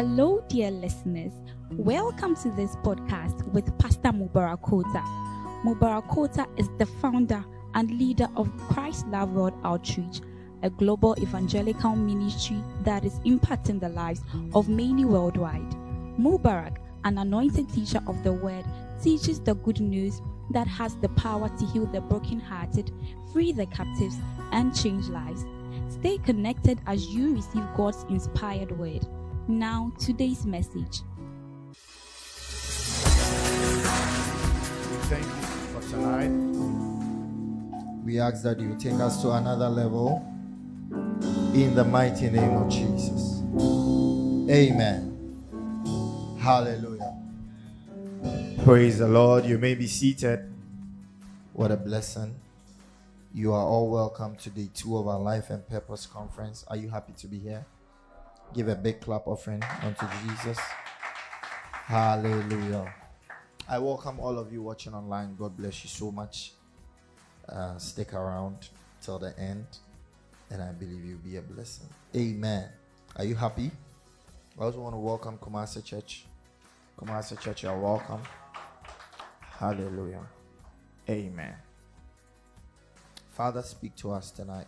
Hello, dear listeners. Welcome to this podcast with Pastor Mubarak Kota. Mubarak Kota is the founder and leader of Christ Love World Outreach, a global evangelical ministry that is impacting the lives of many worldwide. Mubarak, an anointed teacher of the word, teaches the good news that has the power to heal the brokenhearted, free the captives, and change lives. Stay connected as you receive God's inspired word. Now, today's message. We thank you for tonight. We ask that you take us to another level in the mighty name of Jesus. Amen. Hallelujah. Praise the Lord. You may be seated. What a blessing. You are all welcome to day two of our Life and Purpose Conference. Are you happy to be here? Give a big clap offering unto Jesus. Hallelujah. I welcome all of you watching online. God bless you so much. Uh, stick around till the end, and I believe you'll be a blessing. Amen. Are you happy? I also want to welcome Kumasi Church. Kumasi Church, you're welcome. Hallelujah. Amen. Father, speak to us tonight.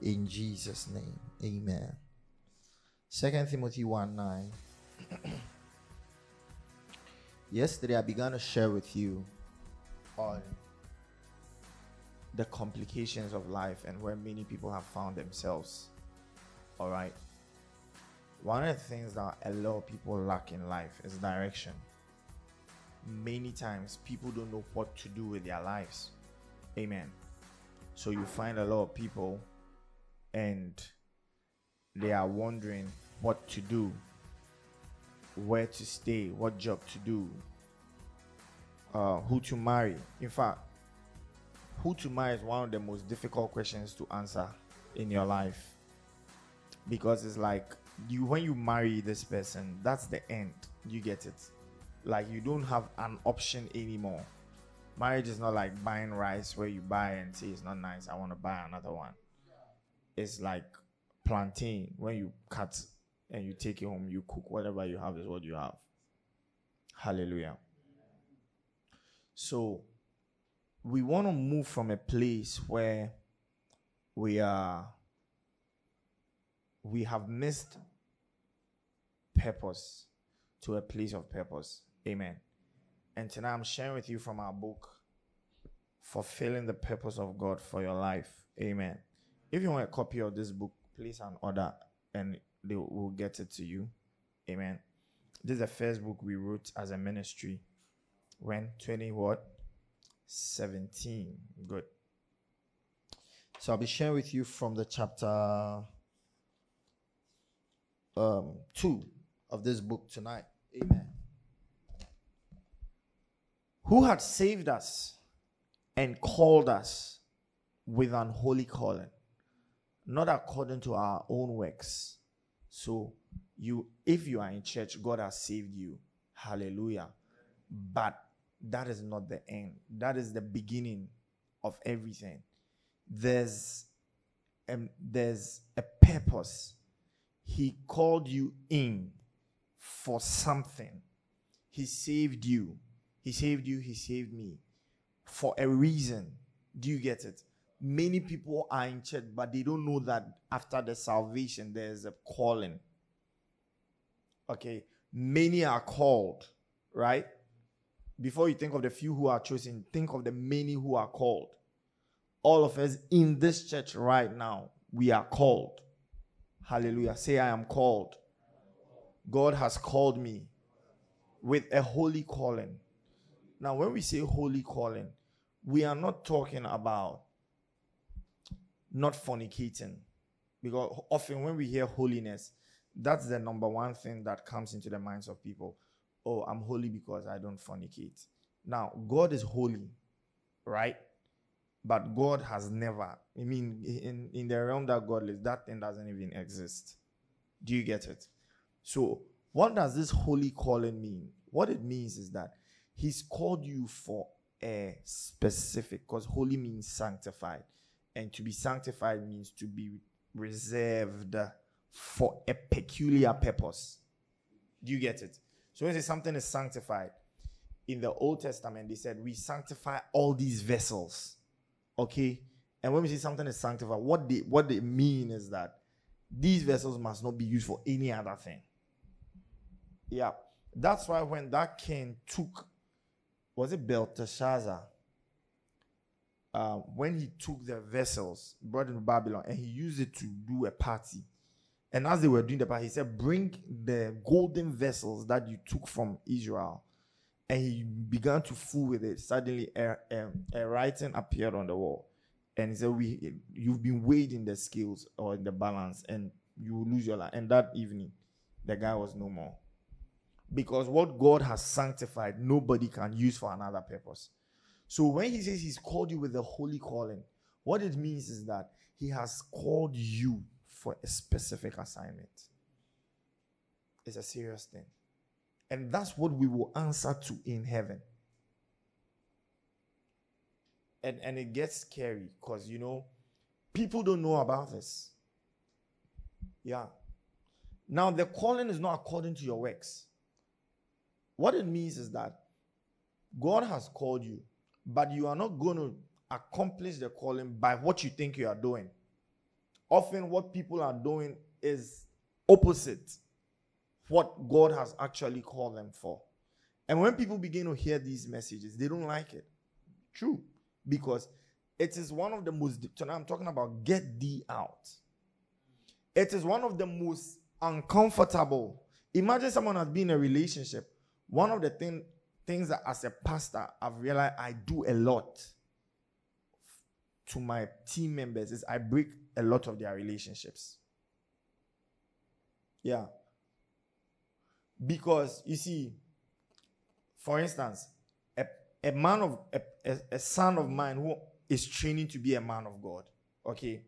In Jesus' name. Amen. Second Timothy 1 9. Yesterday I began to share with you on the complications of life and where many people have found themselves. All right. One of the things that a lot of people lack in life is direction. Many times people don't know what to do with their lives. Amen. So you find a lot of people and they are wondering what to do, where to stay, what job to do, uh, who to marry. In fact, who to marry is one of the most difficult questions to answer in your life because it's like you when you marry this person, that's the end. You get it. Like you don't have an option anymore. Marriage is not like buying rice where you buy and say it's not nice. I want to buy another one. It's like plantain when you cut and you take it home, you cook whatever you have is what you have. Hallelujah. So we want to move from a place where we are we have missed purpose to a place of purpose. Amen. And tonight I'm sharing with you from our book, Fulfilling the Purpose of God for Your Life. Amen. If you want a copy of this book, please an order and they will get it to you. Amen. This is the first book we wrote as a ministry. When 20 what? 17. Good. So I'll be sharing with you from the chapter um, 2 of this book tonight. Amen. Who had saved us and called us with an holy calling, not according to our own works. So you if you are in church, God has saved you. Hallelujah. But that is not the end. That is the beginning of everything. There's um, there's a purpose. He called you in for something. He saved you. He saved you. He saved me for a reason. Do you get it? Many people are in church, but they don't know that after the salvation, there's a calling. Okay. Many are called, right? Before you think of the few who are chosen, think of the many who are called. All of us in this church right now, we are called. Hallelujah. Say, I am called. God has called me with a holy calling. Now, when we say holy calling, we are not talking about not fornicating. Because often when we hear holiness, that's the number one thing that comes into the minds of people. Oh, I'm holy because I don't fornicate. Now, God is holy, right? But God has never, I mean, in, in the realm that God lives, that thing doesn't even exist. Do you get it? So, what does this holy calling mean? What it means is that He's called you for a specific, because holy means sanctified. And to be sanctified means to be reserved for a peculiar purpose. Do you get it? So when something is sanctified, in the Old Testament, they said, We sanctify all these vessels. Okay? And when we say something is sanctified, what they what they mean is that these vessels must not be used for any other thing. Yeah. That's why when that king took, was it Belteshazzar? Uh, when he took the vessels, brought into Babylon, and he used it to do a party. And as they were doing the party, he said, Bring the golden vessels that you took from Israel and he began to fool with it. Suddenly, a, a, a, writing appeared on the wall, and he said, "We, you've been weighed in the scales or in the balance, and you will lose your life." And that evening, the guy was no more, because what God has sanctified, nobody can use for another purpose. So when he says he's called you with the holy calling, what it means is that he has called you for a specific assignment. It's a serious thing. And that's what we will answer to in heaven. And, and it gets scary because, you know, people don't know about this. Yeah. Now, the calling is not according to your works. What it means is that God has called you, but you are not going to accomplish the calling by what you think you are doing. Often, what people are doing is opposite what God has actually called them for. And when people begin to hear these messages, they don't like it. True. Because it is one of the most, tonight I'm talking about get thee out. It is one of the most uncomfortable. Imagine someone has been in a relationship. One of the thing, things that as a pastor I've realized I do a lot to my team members is I break a lot of their relationships. Yeah. Because you see, for instance, a, a man of a, a, a son of mine who is training to be a man of God, okay,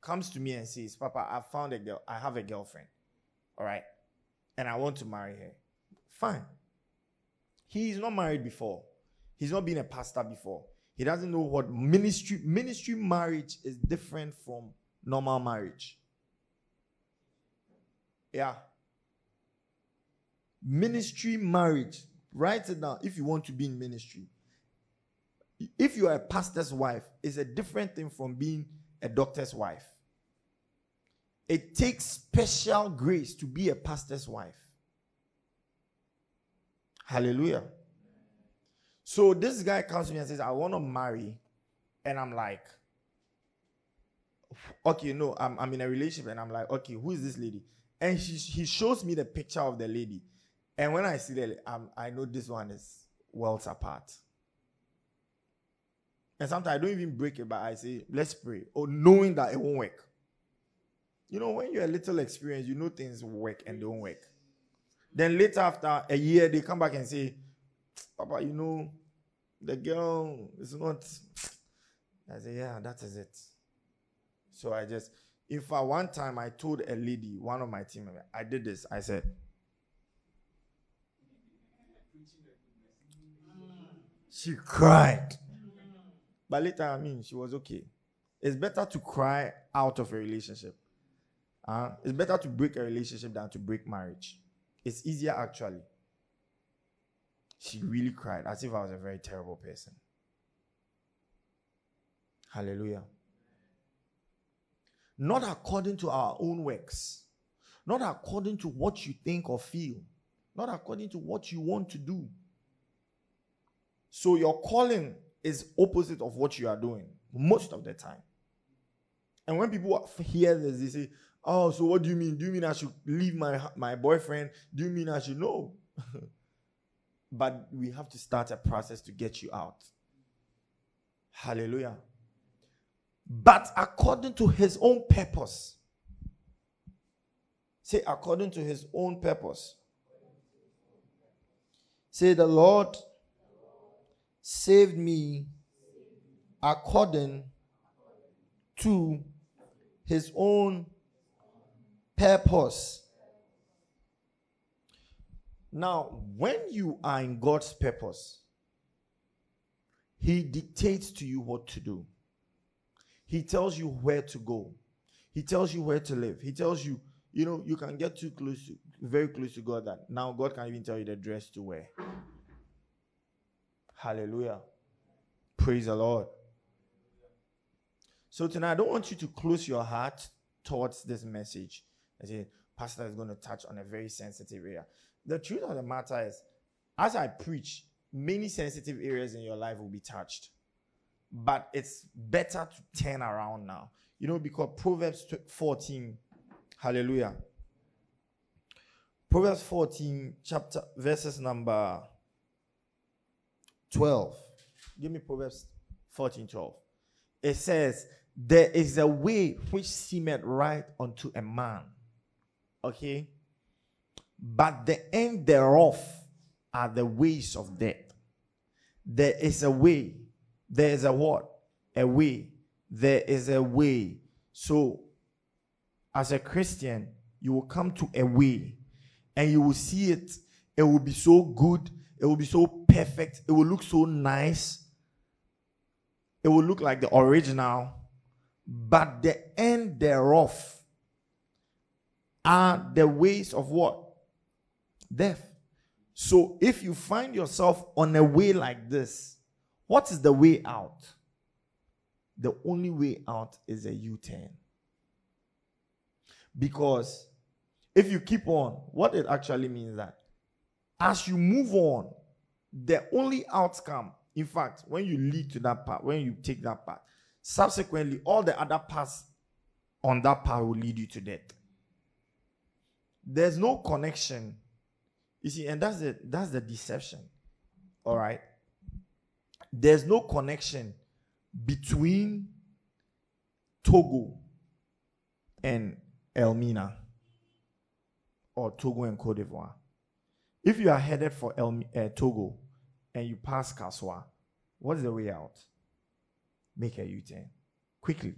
comes to me and says, Papa, I found a girl, I have a girlfriend, all right, and I want to marry her. Fine. He's not married before. He's not been a pastor before. He doesn't know what ministry ministry marriage is different from normal marriage. Yeah. Ministry marriage. Write it down if you want to be in ministry. If you are a pastor's wife, it's a different thing from being a doctor's wife. It takes special grace to be a pastor's wife. Hallelujah. So this guy comes to me and says, I want to marry. And I'm like, okay, no, I'm, I'm in a relationship. And I'm like, okay, who is this lady? And he, he shows me the picture of the lady. And when I see that, um, I know this one is worlds apart. And sometimes I don't even break it, but I say, let's pray. Or knowing that it won't work. You know, when you're a little experienced, you know things work and don't work. Then later, after a year, they come back and say, Papa, you know, the girl is not. I say, yeah, that is it. So I just, in fact, one time I told a lady, one of my team members, I did this. I said, She cried. But later, I mean, she was okay. It's better to cry out of a relationship. Uh, it's better to break a relationship than to break marriage. It's easier, actually. She really cried as if I was a very terrible person. Hallelujah. Not according to our own works, not according to what you think or feel, not according to what you want to do. So your calling is opposite of what you are doing most of the time. And when people hear this, they say, "Oh, so what do you mean? Do you mean I should leave my my boyfriend? Do you mean I should know?" but we have to start a process to get you out. Hallelujah. But according to his own purpose. Say, according to his own purpose. Say, the Lord saved me according to his own purpose. Now, when you are in God's purpose, He dictates to you what to do. He tells you where to go. He tells you where to live. He tells you You know, you can get too close, to, very close to God that now God can even tell you the dress to wear. Hallelujah. Praise the Lord. So tonight, I don't want you to close your heart towards this message. I say, Pastor is going to touch on a very sensitive area. The truth of the matter is, as I preach, many sensitive areas in your life will be touched. But it's better to turn around now. You know, because Proverbs 14, hallelujah. Proverbs 14, chapter, verses number 12. Give me Proverbs 14, 12. It says, There is a way which seemeth right unto a man. Okay? But the end thereof are the ways of death. There is a way. There is a what? A way. There is a way. So, as a Christian, you will come to a way and you will see it. It will be so good. It will be so perfect. It will look so nice. It will look like the original. But the end thereof are the ways of what? Death. So if you find yourself on a way like this, what is the way out? The only way out is a U turn. Because if you keep on, what it actually means that as you move on, the only outcome, in fact, when you lead to that path, when you take that path, subsequently, all the other paths on that path will lead you to death. There's no connection you see, and that's the that's the deception. All right. There's no connection between Togo and Elmina or Togo and Cote d'Ivoire. If you are headed for El, uh, Togo and you pass Kasoa, what's the way out? Make a U-turn quickly,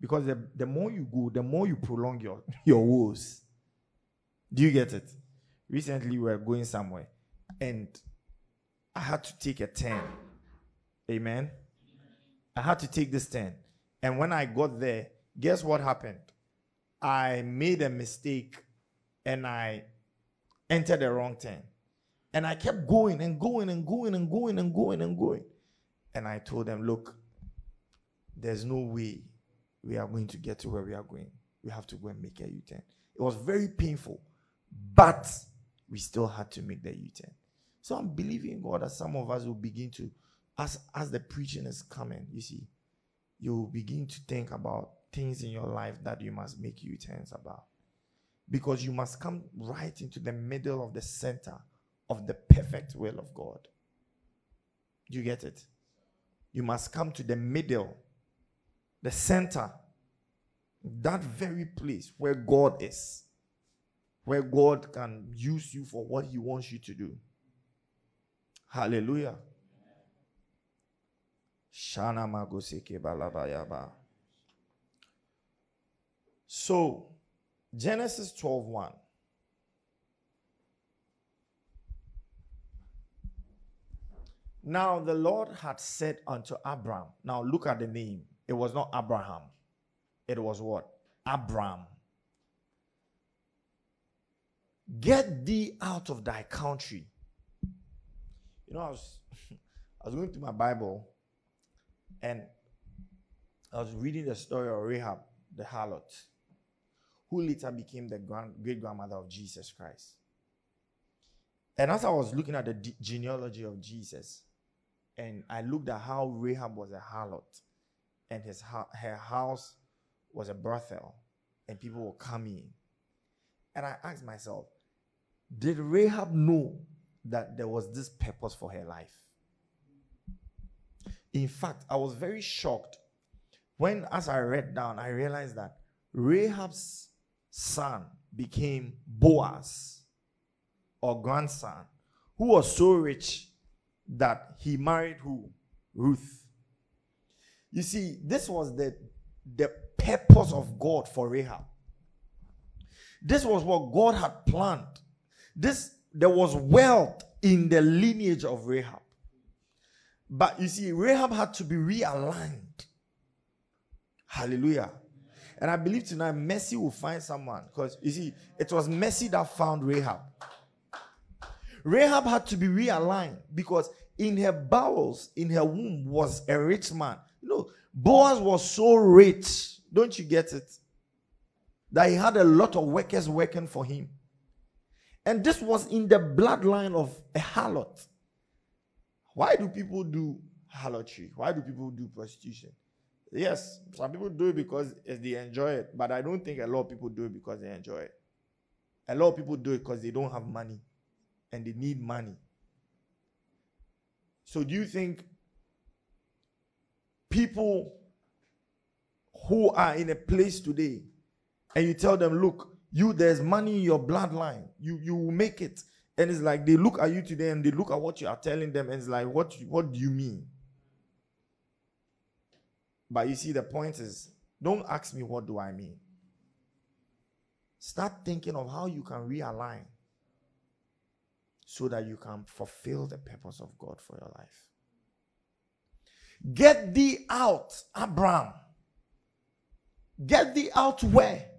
because the, the more you go, the more you prolong your your woes. Do you get it? recently we were going somewhere and I had to take a turn. Amen. I had to take this turn. And when I got there, guess what happened? I made a mistake and I entered the wrong turn. And I kept going and going and going and going and going and going. And I told them, look, there's no way we are going to get to where we are going. We have to go and make a U turn. It was very painful. But we still had to make the U-turn. So I'm believing God that some of us will begin to, as as the preaching is coming, you see, you will begin to think about things in your life that you must make U-turns about. Because you must come right into the middle of the center of the perfect will of God. You get it? You must come to the middle, the center, that very place where God is where God can use you for what He wants you to do. Hallelujah. Shana magoseke balabayaba. So, Genesis 12 1. Now the Lord had said unto Abram, now look at the name. It was not Abraham. It was what? Abram. Get thee out of thy country. You know, I was I was going through my Bible and I was reading the story of Rahab, the harlot, who later became the grand, great grandmother of Jesus Christ. And as I was looking at the genealogy of Jesus, and I looked at how Rahab was a harlot, and his her house was a brothel, and people were coming. And I asked myself, did Rahab know that there was this purpose for her life? In fact, I was very shocked when, as I read down, I realized that Rahab's son became Boaz or grandson, who was so rich that he married who? Ruth. You see, this was the, the purpose of God for Rahab. This was what God had planned this there was wealth in the lineage of Rahab. But you see, Rahab had to be realigned. Hallelujah. And I believe tonight mercy will find someone. Because you see, it was mercy that found Rahab. Rahab had to be realigned because in her bowels, in her womb, was a rich man. You know, Boaz was so rich. Don't you get it? That he had a lot of workers working for him. And this was in the bloodline of a harlot. Why do people do harlotry? Why do people do prostitution? Yes, some people do it because they enjoy it, but I don't think a lot of people do it because they enjoy it. A lot of people do it because they don't have money and they need money. So, do you think people who are in a place today and you tell them, look, you there's money in your bloodline, you you will make it, and it's like they look at you today and they look at what you are telling them, and it's like, what what do you mean? But you see, the point is, don't ask me what do I mean. Start thinking of how you can realign so that you can fulfill the purpose of God for your life. Get thee out, Abraham. Get thee out where?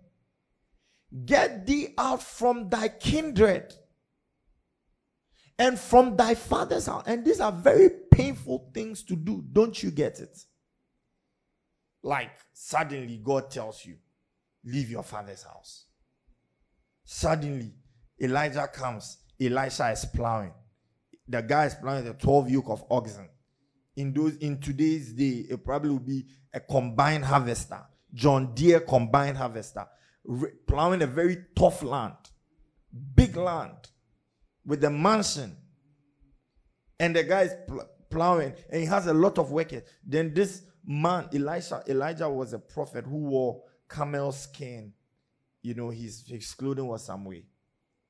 Get thee out from thy kindred and from thy father's house. And these are very painful things to do. Don't you get it? Like suddenly God tells you, leave your father's house. Suddenly Elijah comes Elisha is plowing. The guy is plowing the 12 yoke of oxen. In those in today's day, it probably will be a combined harvester, John Deere combined harvester, plowing a very tough land, big land, with a mansion. And the guy is pl- plowing, and he has a lot of workers. Then this man, Elisha, Elijah was a prophet who wore camel skin. You know, his, his clothing was some way.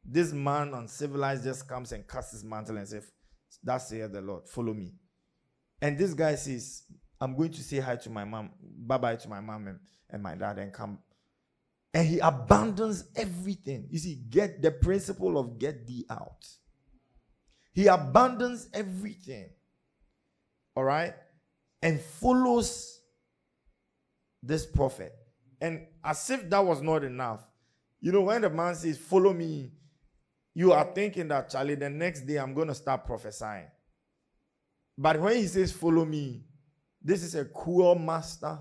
This man uncivilized just comes and casts his mantle and says, That's here the Lord, follow me. And this guy says, I'm going to say hi to my mom, bye bye to my mom and, and my dad, and come. And he abandons everything. You see, get the principle of get thee out. He abandons everything. All right? And follows this prophet. And as if that was not enough, you know, when the man says, Follow me, you are thinking that, Charlie, the next day I'm going to start prophesying. But when he says, Follow me, this is a cruel master,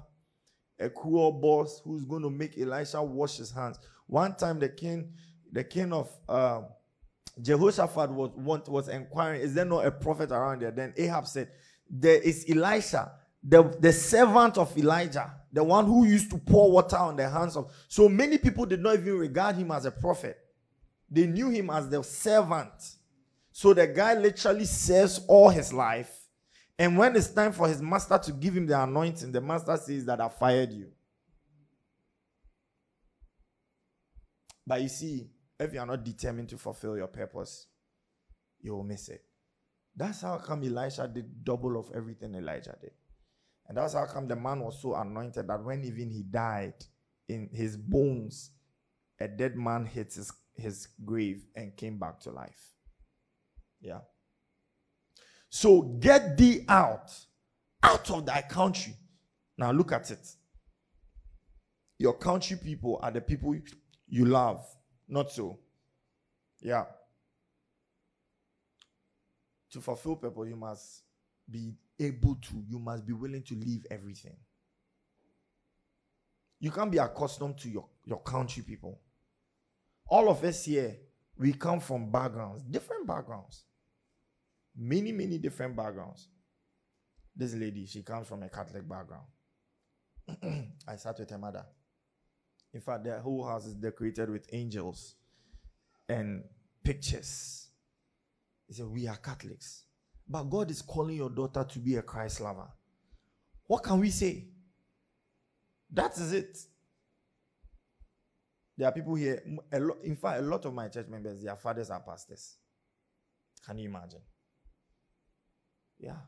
a cruel boss who's going to make Elisha wash his hands. One time, the king, the king of uh, Jehoshaphat was, was inquiring, Is there not a prophet around there? Then Ahab said, There is Elisha, the, the servant of Elijah, the one who used to pour water on the hands of. So many people did not even regard him as a prophet. They knew him as the servant. So the guy literally serves all his life. And when it's time for his master to give him the anointing, the master says that I fired you. But you see, if you are not determined to fulfill your purpose, you will miss it. That's how come Elisha did double of everything Elijah did. And that's how come the man was so anointed that when even he died, in his bones, a dead man hit his his grave and came back to life. Yeah. So get thee out, out of thy country. Now look at it. Your country people are the people you love, not so. Yeah. To fulfill purpose, you must be able to, you must be willing to leave everything. You can't be accustomed to your, your country people all of us here, we come from backgrounds, different backgrounds. Many, many different backgrounds. This lady, she comes from a Catholic background. I sat with her mother. In fact, their whole house is decorated with angels and pictures. He said, We are Catholics. But God is calling your daughter to be a Christ lover. What can we say? That is it. There are people here, a lot, in fact, a lot of my church members, their fathers are pastors. Can you imagine? Yeah.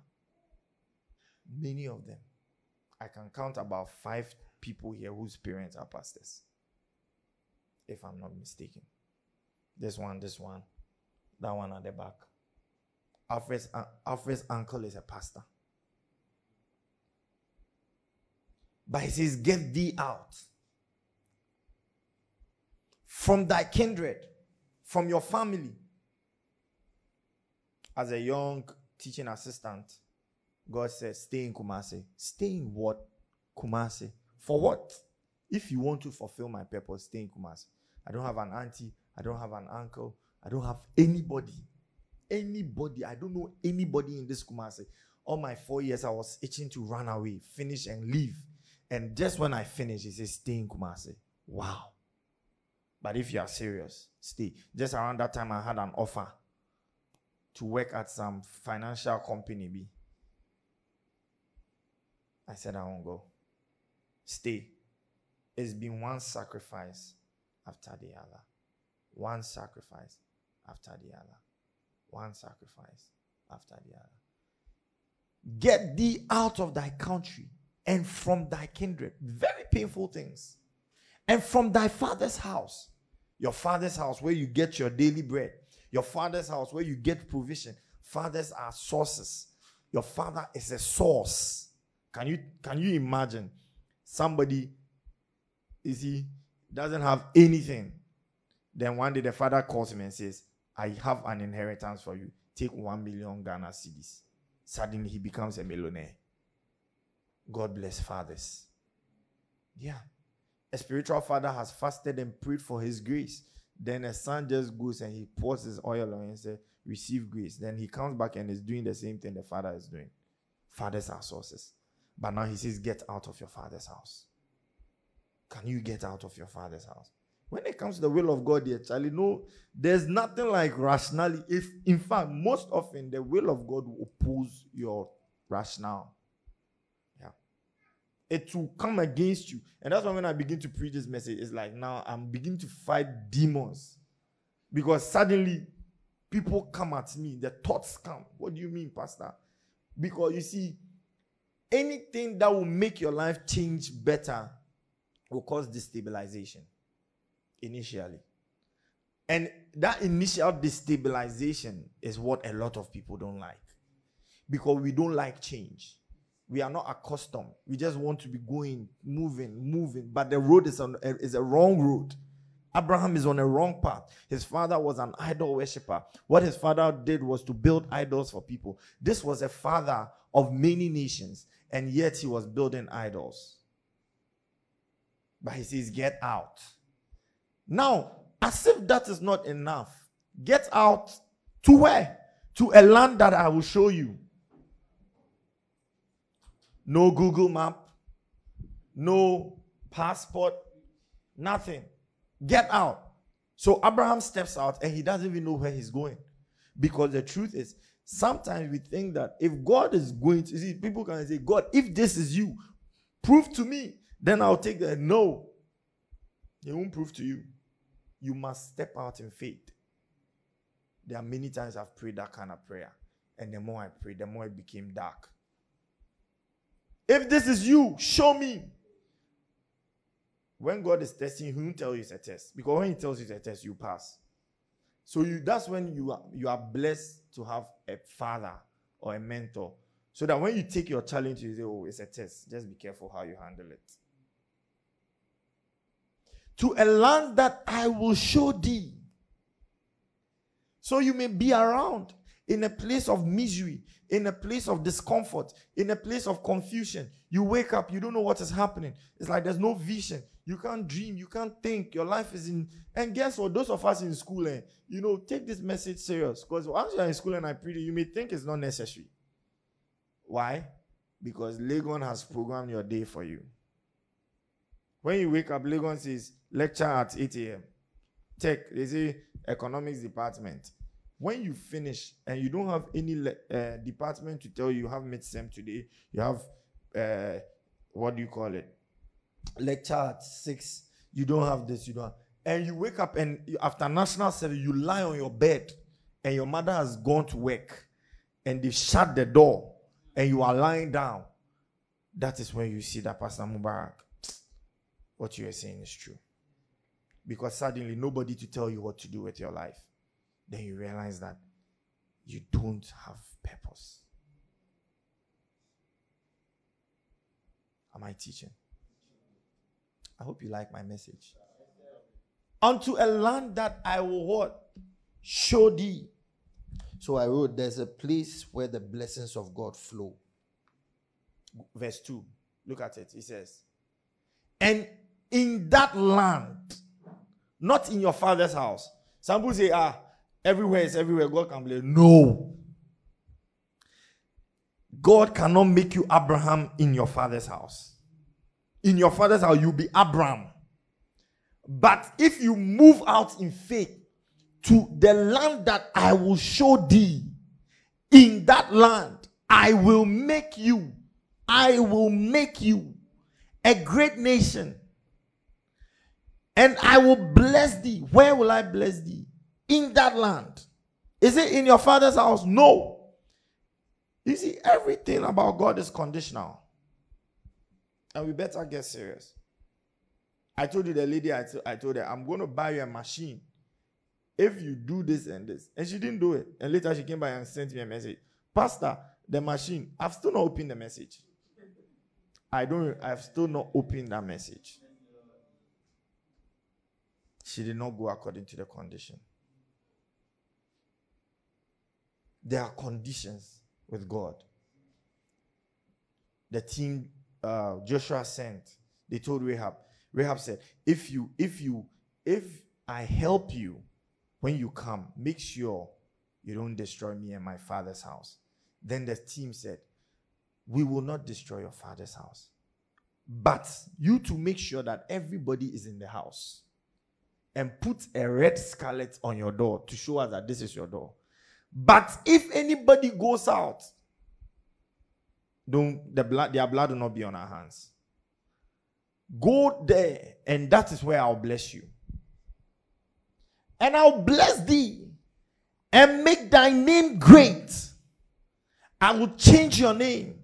Many of them. I can count about five people here whose parents are pastors. If I'm not mistaken. This one, this one, that one at the back. Alfred's, uh, Alfred's uncle is a pastor. But he says, Get thee out from thy kindred, from your family. As a young teaching assistant, God said, Stay in Kumasi. Stay in what? Kumasi. For what? If you want to fulfill my purpose, stay in Kumasi. I don't have an auntie. I don't have an uncle. I don't have anybody. Anybody. I don't know anybody in this Kumasi. All my four years, I was itching to run away, finish, and leave. And just when I finish, he says, Stay in Kumasi. Wow. But if you are serious, stay. Just around that time, I had an offer to work at some financial company. Be. I said, I won't go. Stay. It's been one sacrifice after the other. One sacrifice after the other. One sacrifice after the other. Get thee out of thy country and from thy kindred. Very painful things. And from thy father's house. Your father's house where you get your daily bread. Your father's house where you get provision. Fathers are sources. Your father is a source. Can you can you imagine? Somebody you see doesn't have anything. Then one day the father calls him and says i have an inheritance for you. Take one million ghana cedis. Suddenly he becomes a millionaire. God bless fathers. Yeah. A spiritual father has fasted and prayed for his grace then a son just goes and he pours his oil on him and says receive grace then he comes back and is doing the same thing the father is doing fathers are sources but now he says, Get out of your father's house. Can you get out of your father's house? When it comes to the will of God, dear Charlie, no, there's nothing like rationality. If in fact, most often the will of God will oppose your rationale. It will come against you. And that's why when I begin to preach this message, it's like now I'm beginning to fight demons. Because suddenly people come at me, the thoughts come. What do you mean, Pastor? Because you see, anything that will make your life change better will cause destabilization initially. And that initial destabilization is what a lot of people don't like because we don't like change. We are not accustomed. We just want to be going, moving, moving, but the road is on is a wrong road. Abraham is on a wrong path. His father was an idol worshiper. What his father did was to build idols for people. This was a father of many nations and yet he was building idols. But he says, Get out. Now, as if that is not enough, get out to where? To a land that I will show you. No Google map, no passport, nothing. Get out. So Abraham steps out and he doesn't even know where he's going. Because the truth is, sometimes we think that if God is going to see, people can say, God, if this is you, prove to me, then I'll take that. No, He won't prove to you. You must step out in faith. There are many times I've prayed that kind of prayer, and the more I prayed, the more it became dark. If this is you, show me. When God is testing He won't tell you it's a test. Because when He tells you it's a test, you pass. So you that's when you are you are blessed to have a father or a mentor. So that when you take your challenge, you say, Oh, it's a test. Just be careful how you handle it. To a land that I will show thee. So you may be around in a place of misery, in a place of discomfort, in a place of confusion. You wake up, you don't know what is happening. It's like there's no vision. You can't dream. You can't think. Your life is in. And guess what? Those of us in school, eh, you know, take this message serious. Because once you're in school and I preach, you may think it's not necessary. Why? Because Legon has programmed your day for you. When you wake up, Legon says lecture at 8 a.m. Tech, they say economics department. When you finish and you don't have any uh, department to tell you you have midsem today, you have uh, what do you call it? lecture at six, you don't have this, you don't have, and you wake up and you, after national service, you lie on your bed and your mother has gone to work and they shut the door and you are lying down. That is when you see that Pastor Mubarak, what you are saying is true. Because suddenly nobody to tell you what to do with your life. Then you realize that you don't have purpose. Am I teaching? I hope you like my message. unto a land that I will what? Show thee. So I wrote, There's a place where the blessings of God flow. Verse 2. Look at it. He says, And in that land, not in your father's house. Some people say, ah, everywhere is everywhere. God can bless. No. God cannot make you Abraham in your father's house. In your father's house, you'll be Abraham. But if you move out in faith to the land that I will show thee, in that land, I will make you, I will make you a great nation. And I will bless thee. Where will I bless thee? In that land. Is it in your father's house? No. You see, everything about God is conditional. And we better get serious. I told you the lady, I, t- I told her, I'm going to buy you a machine if you do this and this. And she didn't do it. And later she came by and sent me a message. Pastor, the machine, I've still not opened the message. I don't, I've still not opened that message. She did not go according to the condition. There are conditions with God. The team uh, Joshua sent, they told Rahab, Rahab said, if you, if you, if I help you when you come, make sure you don't destroy me and my father's house. Then the team said, we will not destroy your father's house. But you to make sure that everybody is in the house and put a red scarlet on your door to show us that this is your door. But if anybody goes out, don't the blood, their blood will not be on our hands. Go there, and that is where I'll bless you. And I'll bless thee and make thy name great. I will change your name.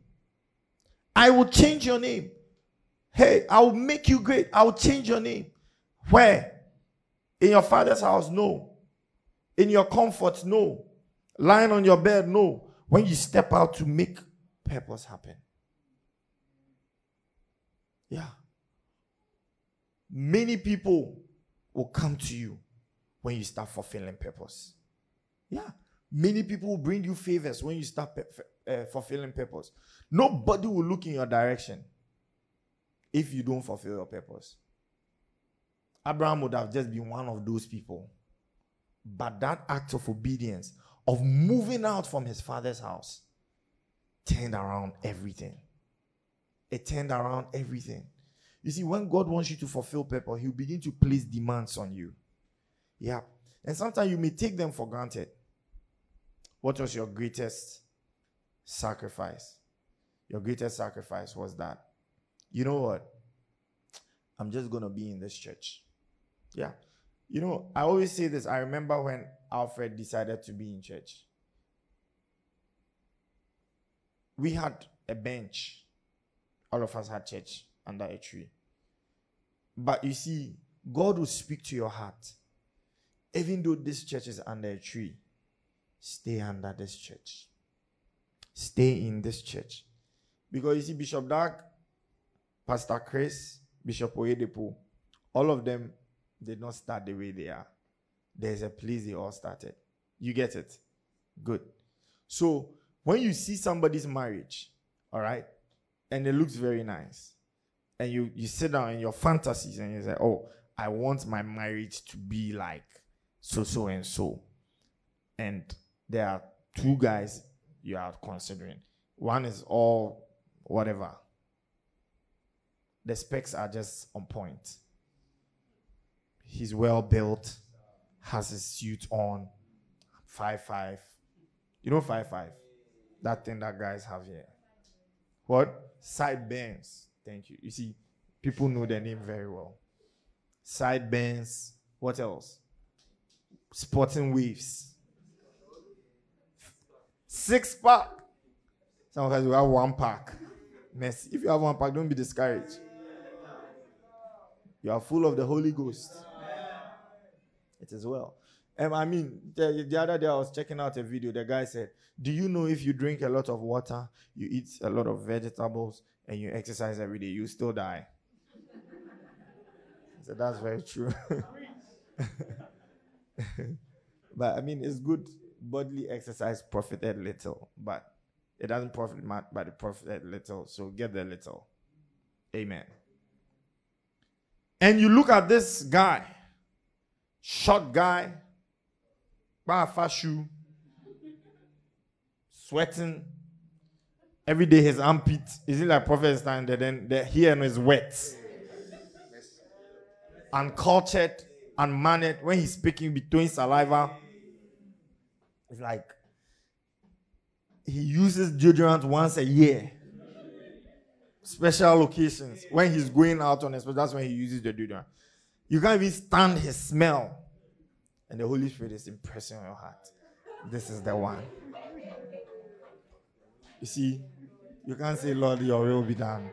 I will change your name. Hey, I will make you great. I will change your name. Where? In your father's house? No. In your comfort? No. Lying on your bed? No. When you step out to make purpose happen. Yeah. Many people will come to you when you start fulfilling purpose. Yeah. Many people will bring you favors when you start pe- uh, fulfilling purpose. Nobody will look in your direction if you don't fulfill your purpose. Abraham would have just been one of those people. But that act of obedience, of moving out from his father's house, turned around everything. It turned around everything. You see, when God wants you to fulfill purpose, He'll begin to place demands on you. Yeah. And sometimes you may take them for granted. What was your greatest sacrifice? Your greatest sacrifice was that. You know what? I'm just going to be in this church. Yeah. You know, I always say this. I remember when Alfred decided to be in church. We had a bench. All of us had church under a tree. But you see, God will speak to your heart. Even though this church is under a tree, stay under this church. Stay in this church. Because you see, Bishop Dag, Pastor Chris, Bishop Oyedepo, all of them did not start the way they are. There's a place they all started. You get it? Good. So when you see somebody's marriage, all right, and it looks very nice, and you you sit down in your fantasies and you say, "Oh, I want my marriage to be like so so and so," and there are two guys you are considering. One is all whatever. The specs are just on point. He's well built, has his suit on, five five. You know five five, that thing that guys have here. What side bends? Thank you. You see, people know their name very well. Side bends. What else? Sporting waves. Six pack. Some us will have one pack. Mercy. If you have one pack, don't be discouraged. You are full of the Holy Ghost. Is well. Um, I mean, the, the other day I was checking out a video. The guy said, Do you know if you drink a lot of water, you eat a lot of vegetables, and you exercise every day, you still die? Said, That's very true. but I mean, it's good. Bodily exercise profited little, but it doesn't profit much, but it profited little. So get the little. Amen. And you look at this guy, short guy, bar shoe, sweating. Every day his armpit is it like prophet standing then the hair is wet. Uncultured, unmannered. When he's speaking between saliva, it's like he uses deodorant once a year. Special occasions. When he's going out on a that's when he uses the deodorant. You can't even stand his smell. And the Holy Spirit is impressing on your heart. This is the one. You see, you can't say, Lord, your will be done.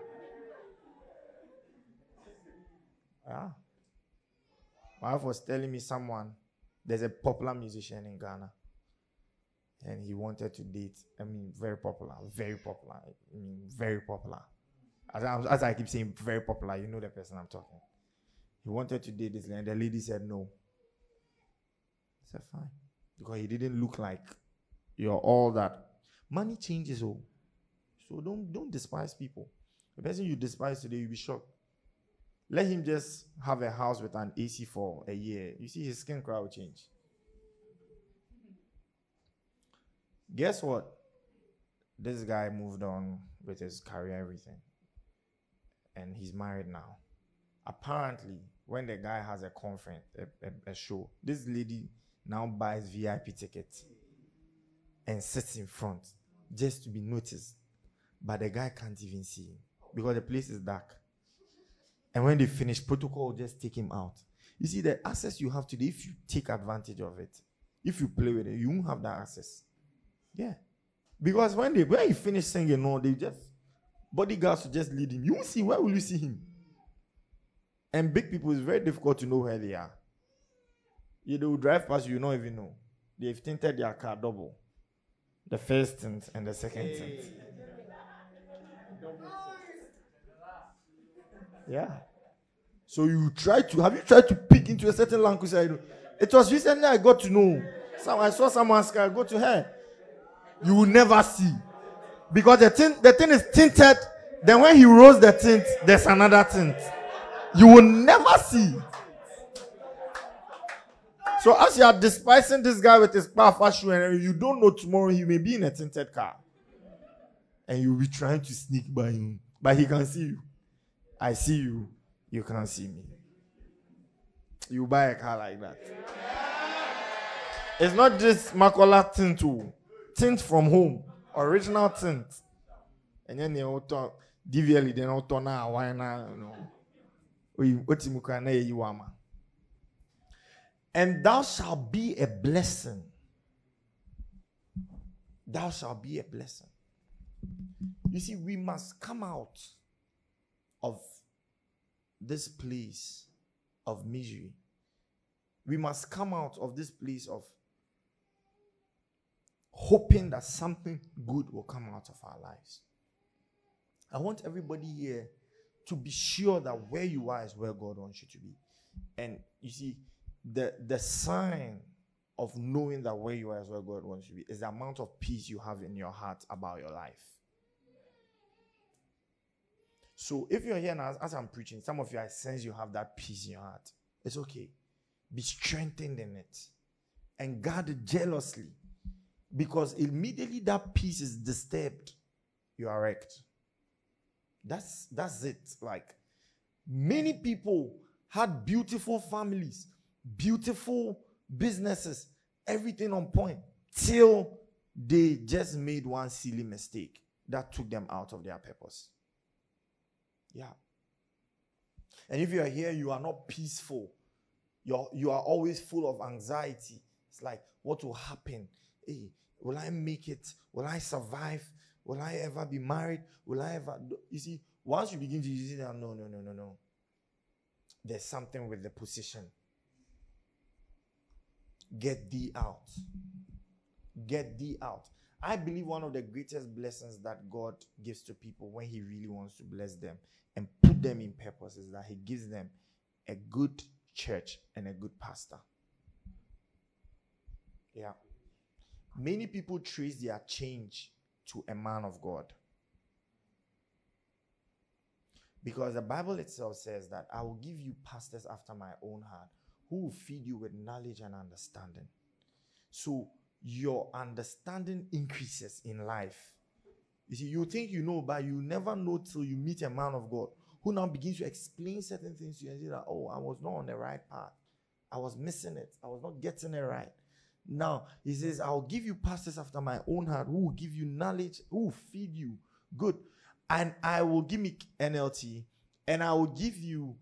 Yeah. My wife was telling me someone, there's a popular musician in Ghana. And he wanted to date, I mean, very popular, very popular. I mean, very popular. As I, as I keep saying, very popular, you know the person I'm talking. He wanted to date this lady, and the lady said no. I said, fine. Because he didn't look like you're all that. Money changes all. So don't don't despise people. The person you despise today, you'll be shocked. Let him just have a house with an AC for a year. You see his skin color will change. Guess what? This guy moved on with his career, everything. And he's married now. Apparently, when the guy has a conference, a, a, a show, this lady now buys VIP tickets and sits in front just to be noticed. But the guy can't even see him because the place is dark. And when they finish, protocol just take him out. You see, the access you have today, if you take advantage of it, if you play with it, you won't have that access. Yeah. Because when they when he finish singing, no, they just bodyguards will just lead him. You won't see where will you see him? And big people, it's very difficult to know where they are. You, they will drive past you, you don't even know. They've tinted their car double. The first tint and the second tint. Yeah. So you try to have you tried to peek into a certain language? I know. It was recently I got to know. Some I saw someone's car go to her. You will never see. Because the thing the thing is tinted. Then when he rolls the tint, there's another tint. You will never see. So as you are despising this guy with his powerful shoe, and you don't know tomorrow he may be in a tinted car, and you'll be trying to sneak by him, but he can see you. I see you, you can't see me. You buy a car like that. It's not just Makola tint, too. tint from home, original tint. And then you auto DVL, then auto now, why now, you know. What you can you and thou shalt be a blessing. Thou shalt be a blessing. You see, we must come out of this place of misery. We must come out of this place of hoping that something good will come out of our lives. I want everybody here to be sure that where you are is where God wants you to be. And you see, the the sign of knowing that where you are is where God wants you to be is the amount of peace you have in your heart about your life. So if you're here now, as I'm preaching, some of you I sense you have that peace in your heart. It's okay. Be strengthened in it and guard it jealously. Because immediately that peace is disturbed, you are wrecked. That's that's it. Like many people had beautiful families, beautiful businesses, everything on point, till they just made one silly mistake that took them out of their purpose. Yeah. And if you are here, you are not peaceful. You're, you are always full of anxiety. It's like, what will happen? Hey, will I make it? Will I survive? Will I ever be married? Will I ever? You see, once you begin to use it, ah, no, no, no, no, no. There's something with the position. Get thee out. Get thee out. I believe one of the greatest blessings that God gives to people when He really wants to bless them and put them in purpose is that He gives them a good church and a good pastor. Yeah. Many people trace their change to a man of God. Because the Bible itself says that I will give you pastors after my own heart who will feed you with knowledge and understanding. So your understanding increases in life. You see, you think you know, but you never know till you meet a man of God who now begins to explain certain things to you and say that, oh, I was not on the right path. I was missing it. I was not getting it right. Now, he says, I'll give you pastors after my own heart who will give you knowledge, who will feed you. Good. And I will give me NLT and I will give you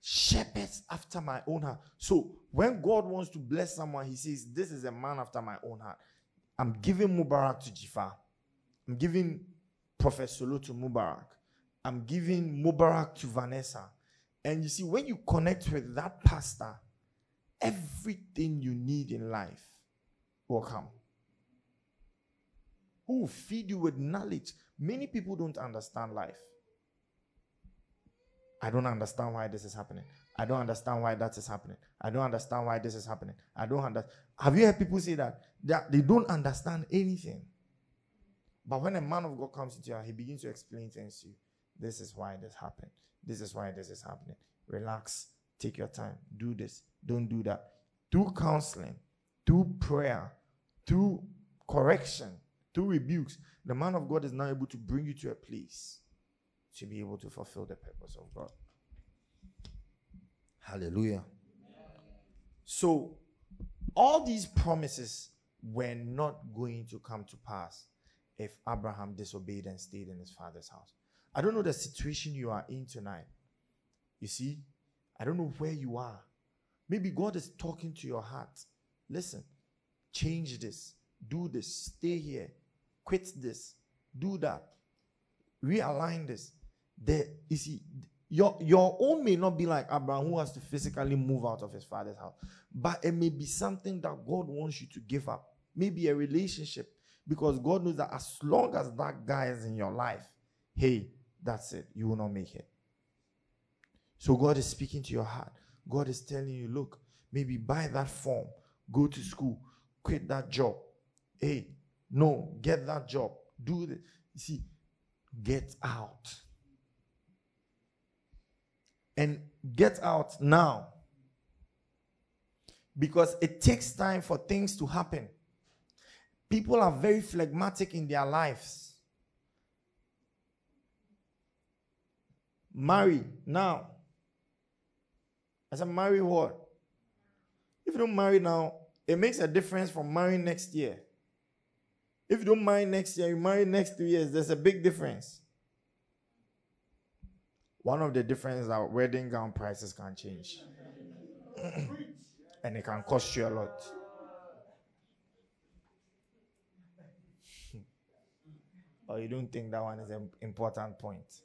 shepherds after my own heart. So when God wants to bless someone, he says, This is a man after my own heart. I'm giving Mubarak to Jifa. I'm giving Prophet Solo to Mubarak. I'm giving Mubarak to Vanessa. And you see, when you connect with that pastor, everything you need in life will come. Who will feed you with knowledge? Many people don't understand life. I don't understand why this is happening. I don't understand why that is happening. I don't understand why this is happening. I don't understand. Have you heard people say that? That they don't understand anything. But when a man of God comes into you, he begins to explain things to you. This is why this happened. This is why this is happening. Relax. Take your time. Do this. Don't do that. Through counseling, through prayer, through correction, through rebukes, the man of God is now able to bring you to a place to be able to fulfill the purpose of God. Hallelujah. So, all these promises were not going to come to pass if Abraham disobeyed and stayed in his father's house. I don't know the situation you are in tonight. You see, I don't know where you are. Maybe God is talking to your heart. Listen, change this, do this, stay here, quit this, do that, realign this. There, you see, your, your own may not be like Abraham, who has to physically move out of his father's house, but it may be something that God wants you to give up. Maybe a relationship, because God knows that as long as that guy is in your life, hey, that's it. You will not make it. So God is speaking to your heart. God is telling you, look, maybe buy that form, go to school, quit that job. Hey, no, get that job. Do this. You see, get out. And get out now. Because it takes time for things to happen. People are very phlegmatic in their lives. Marry now. I said, marry what? If you don't marry now, it makes a difference from marrying next year. If you don't marry next year, you marry next two years, there's a big difference. One of the differences that wedding gown prices can change. and it can cost you a lot. or you don't think that one is an important point.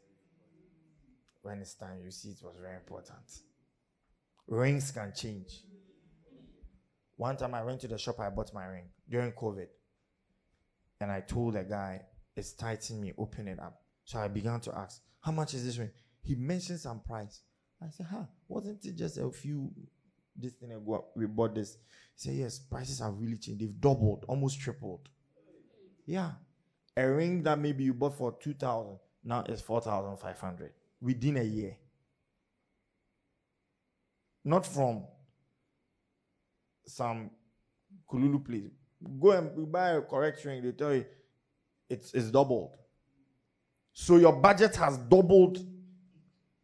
When it's time, you see it was very important. Rings can change. One time I went to the shop, I bought my ring during COVID. And I told the guy, it's tightening me, open it up. So I began to ask, how much is this ring? He mentioned some price. I said, huh, wasn't it just a few this thing ago we bought this? He said, yes, prices have really changed. They've doubled, almost tripled. Yeah. A ring that maybe you bought for 2000 now is 4500 within a year not from some Kululu place. Go and buy a correct ring, they tell you it's, it's doubled. So your budget has doubled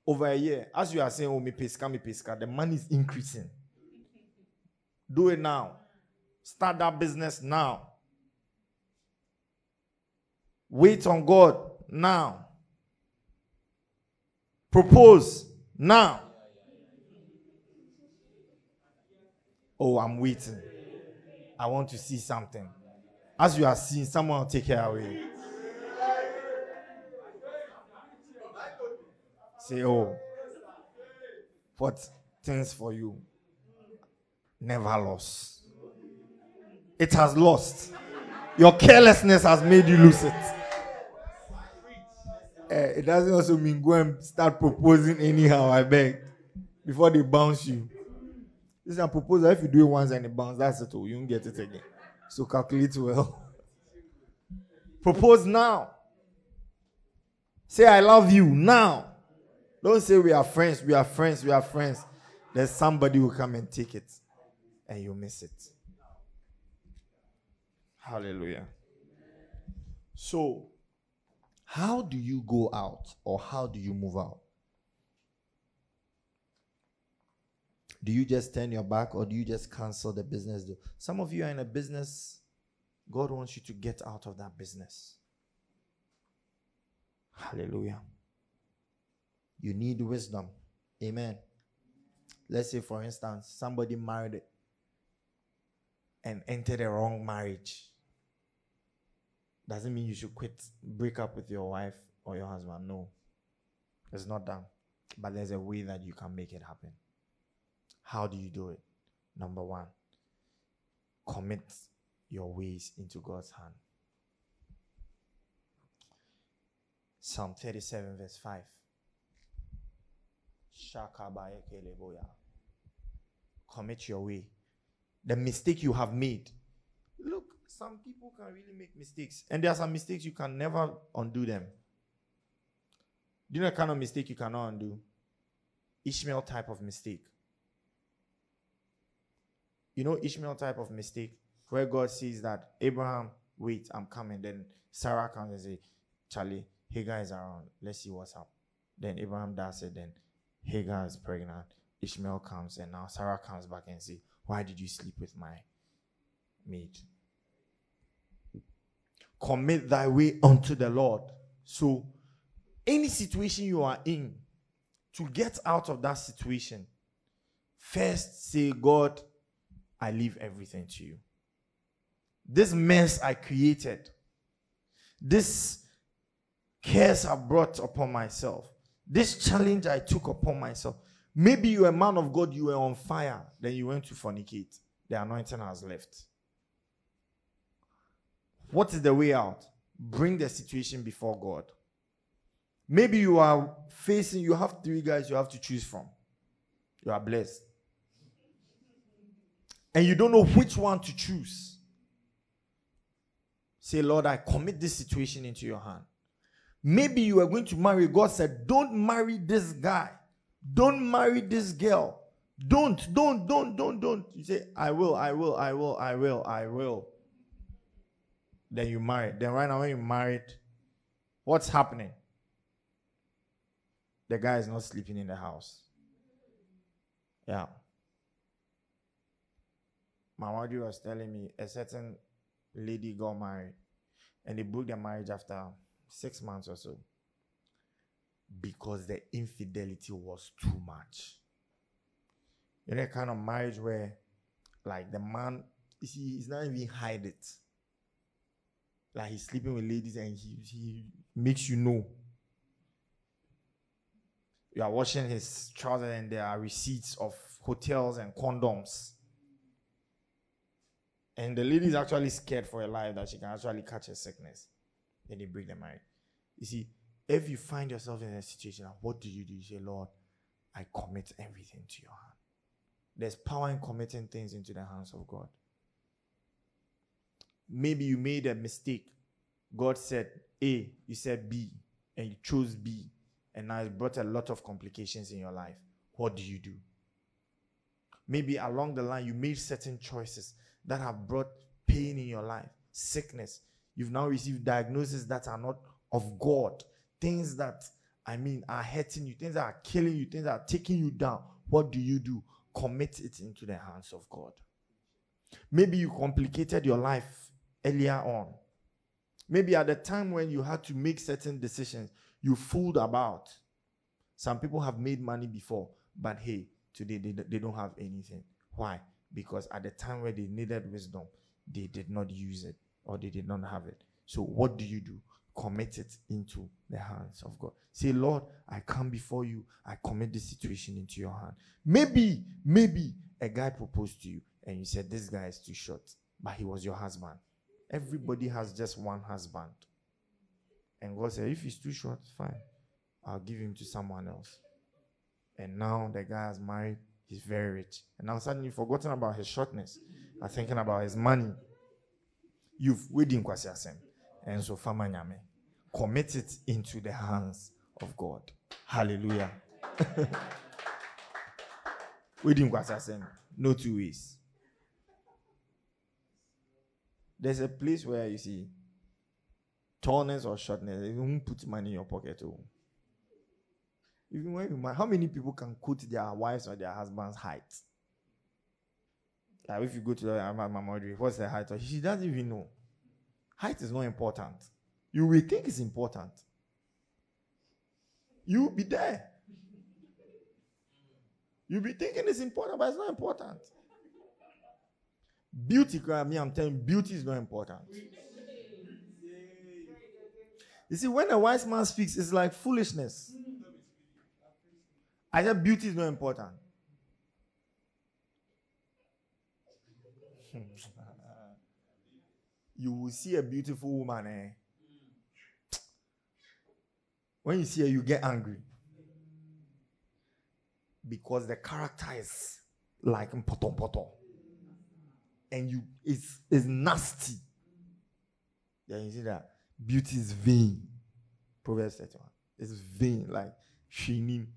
over a year. As you are saying, oh, me pesca, me pesca, the money is increasing. Do it now. Start that business now. Wait on God now. Propose now. Oh, I'm waiting. I want to see something. As you are seeing, someone will take care away. Say, oh, what things for you never lost. It has lost. Your carelessness has made you lose it. Uh, it doesn't also mean go and start proposing anyhow, I beg, before they bounce you. This is a proposal. If you do it once and it bounces, that's it. oh, You won't get it again. So calculate well. Propose now. Say, I love you now. Don't say we are friends, we are friends, we are friends. There's somebody who come and take it and you miss it. Hallelujah. So, how do you go out or how do you move out? Do you just turn your back or do you just cancel the business deal? Some of you are in a business, God wants you to get out of that business. Hallelujah. You need wisdom. Amen. Let's say, for instance, somebody married and entered a wrong marriage. Doesn't mean you should quit, break up with your wife or your husband. No, it's not done. But there's a way that you can make it happen. How do you do it? Number one, commit your ways into God's hand. Psalm 37, verse 5. Commit your way. The mistake you have made. Look, some people can really make mistakes. And there are some mistakes you can never undo them. Do you know the kind of mistake you cannot undo? Ishmael type of mistake. You know Ishmael type of mistake where God sees that Abraham, wait, I'm coming. Then Sarah comes and say, Charlie, Hagar is around. Let's see what's up. Then Abraham does it. Then Hagar is pregnant. Ishmael comes and now Sarah comes back and say, Why did you sleep with my maid? Commit thy way unto the Lord. So, any situation you are in, to get out of that situation, first say, God, I leave everything to you. This mess I created, this cares I brought upon myself, this challenge I took upon myself. Maybe you're a man of God, you were on fire, then you went to fornicate. The anointing has left. What is the way out? Bring the situation before God. Maybe you are facing, you have three guys you have to choose from. You are blessed. And you don't know which one to choose. Say, Lord, I commit this situation into your hand. Maybe you are going to marry. God said, Don't marry this guy. Don't marry this girl. Don't, don't, don't, don't, don't. You say, I will, I will, I will, I will, I will. Then you marry. Then right now when you married, what's happening? The guy is not sleeping in the house. Yeah. Mamadi was telling me a certain lady got married and they broke their marriage after six months or so because the infidelity was too much. You know, kind of marriage where, like, the man, you see, he's not even hide it. Like, he's sleeping with ladies and he, he makes you know. You are washing his trousers and there are receipts of hotels and condoms. And the lady is actually scared for her life that she can actually catch a sickness. Then they break the marriage. You see, if you find yourself in a situation, what do you do? You say, Lord, I commit everything to your hand. There's power in committing things into the hands of God. Maybe you made a mistake. God said A, you said B, and you chose B, and now it's brought a lot of complications in your life. What do you do? Maybe along the line, you made certain choices that have brought pain in your life, sickness. You've now received diagnoses that are not of God, things that I mean are hurting you, things that are killing you, things that are taking you down. What do you do? Commit it into the hands of God. Maybe you complicated your life earlier on. Maybe at the time when you had to make certain decisions, you fooled about. Some people have made money before, but hey, today they, they don't have anything. Why? Because at the time where they needed wisdom, they did not use it or they did not have it. So, what do you do? Commit it into the hands of God. Say, Lord, I come before you. I commit this situation into your hand. Maybe, maybe a guy proposed to you and you said, This guy is too short, but he was your husband. Everybody has just one husband. And God said, If he's too short, fine. I'll give him to someone else. And now the guy has married, He's very rich. And now suddenly forgotten about his shortness. I'm thinking about his money. You've waiting kwasiasem. And so famanyame. Commit it into the hands of God. Hallelujah. waiting kwasiasem. No two ways. There's a place where you see tallness or shortness, you won't put money in your pocket. Oh. You how many people can quote their wives or their husband's height? Like if you go to the mama what's the height? She doesn't even know. Height is not important. You will think it's important. You will be there. You'll be thinking it's important, but it's not important. Beauty, me, I'm telling you, beauty is not important. You see, when a wise man speaks, it's like foolishness. I said beauty is not important. you will see a beautiful woman, eh? When you see her, you get angry. Because the character is like poto poto. And you it's, it's nasty. Then you see that beauty is vain. Proverbs 31. It's vain, like shining.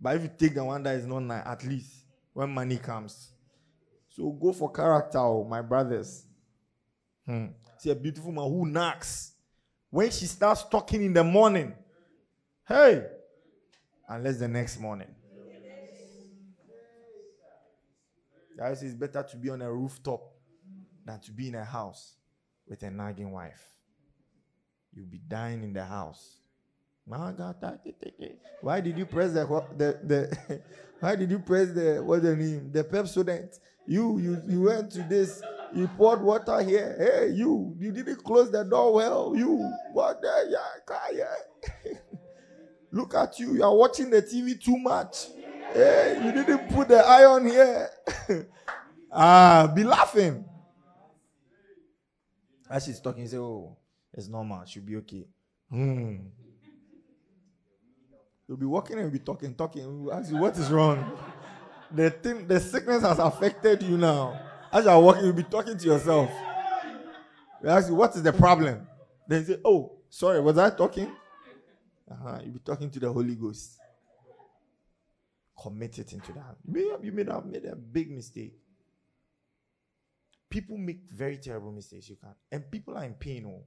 But if you take the one that is not nice, at least when money comes. So go for character, oh, my brothers. Hmm. See a beautiful man who knocks. When she starts talking in the morning, hey, unless the next morning. Guys, it's better to be on a rooftop than to be in a house with a nagging wife. You'll be dying in the house. Why did you press the the, the why did you press the what's the name? The Pepsodent. You you you went to this, you poured water here. Hey, you you didn't close the door well. You what the yeah, Look at you, you are watching the TV too much. Hey, you didn't put the iron here. ah, be laughing. As she's talking, say, Oh, it's normal, she'll be okay. Hmm. You'll be walking and you'll be talking, talking. We'll ask you, what is wrong? the thing, the sickness has affected you now. As you're walking, you'll be talking to yourself. We ask you, what is the problem? Then you say, oh, sorry, was I talking? Uh-huh. You'll be talking to the Holy Ghost. Commit it into that. You may have, made a big mistake. People make very terrible mistakes. You can, and people are in pain. Oh,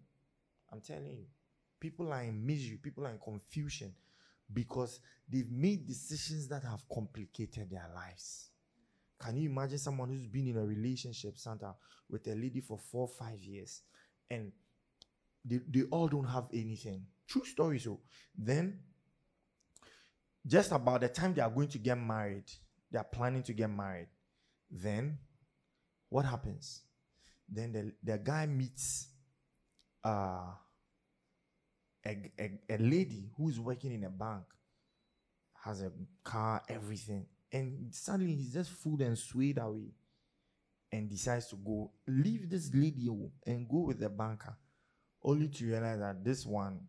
I'm telling you, people are in misery. People are in confusion because they've made decisions that have complicated their lives. Can you imagine someone who's been in a relationship, Santa, with a lady for four, five years, and they, they all don't have anything? True story. So then, just about the time they are going to get married, they are planning to get married. Then, what happens? Then the, the guy meets uh, a, a, a lady who's working in a bank, has a car, everything, and suddenly he's just fooled and swayed away and decides to go leave this lady and go with the banker, only to realize that this one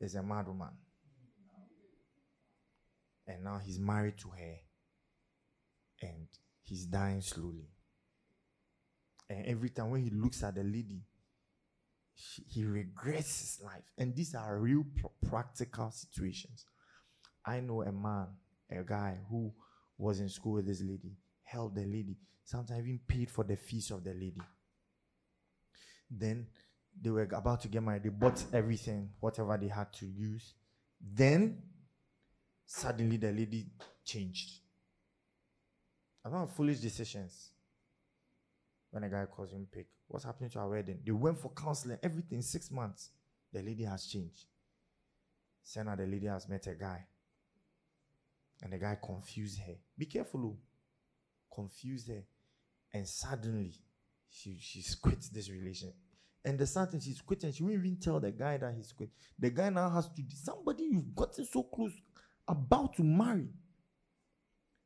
is a mad woman. And now he's married to her and he's dying slowly. And every time when he looks at the lady, he regrets his life. And these are real pr- practical situations. I know a man, a guy who was in school with this lady, held the lady, sometimes even paid for the fees of the lady. Then they were about to get married. They bought everything, whatever they had to use. Then suddenly the lady changed. I don't foolish decisions when a guy calls him pick. What's happening to our wedding? They went for counseling, everything, six months. The lady has changed. Senna, the lady has met a guy. And the guy confused her. Be careful, oh. confused her. And suddenly, she, she's quit this relationship. And the sad thing, she's quit and she won't even tell the guy that he's quit. The guy now has to, somebody you've gotten so close, about to marry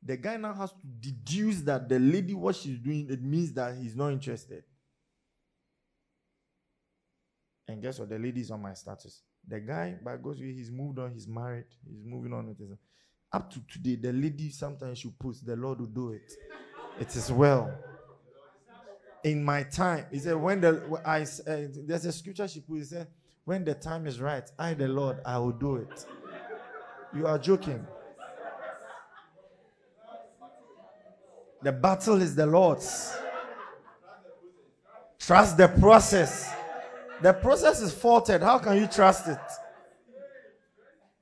the guy now has to deduce that the lady, what she's doing, it means that he's not interested. And guess what? The lady is on my status. The guy, by God's way, he's moved on, he's married, he's moving on with his. Up to today, the lady sometimes she puts, the Lord will do it. It is well. In my time, he said, when the I uh, there's a scripture she put, he said, when the time is right, I the Lord, I will do it. You are joking. The battle is the Lord's. Trust the process. The process is faulted. How can you trust it?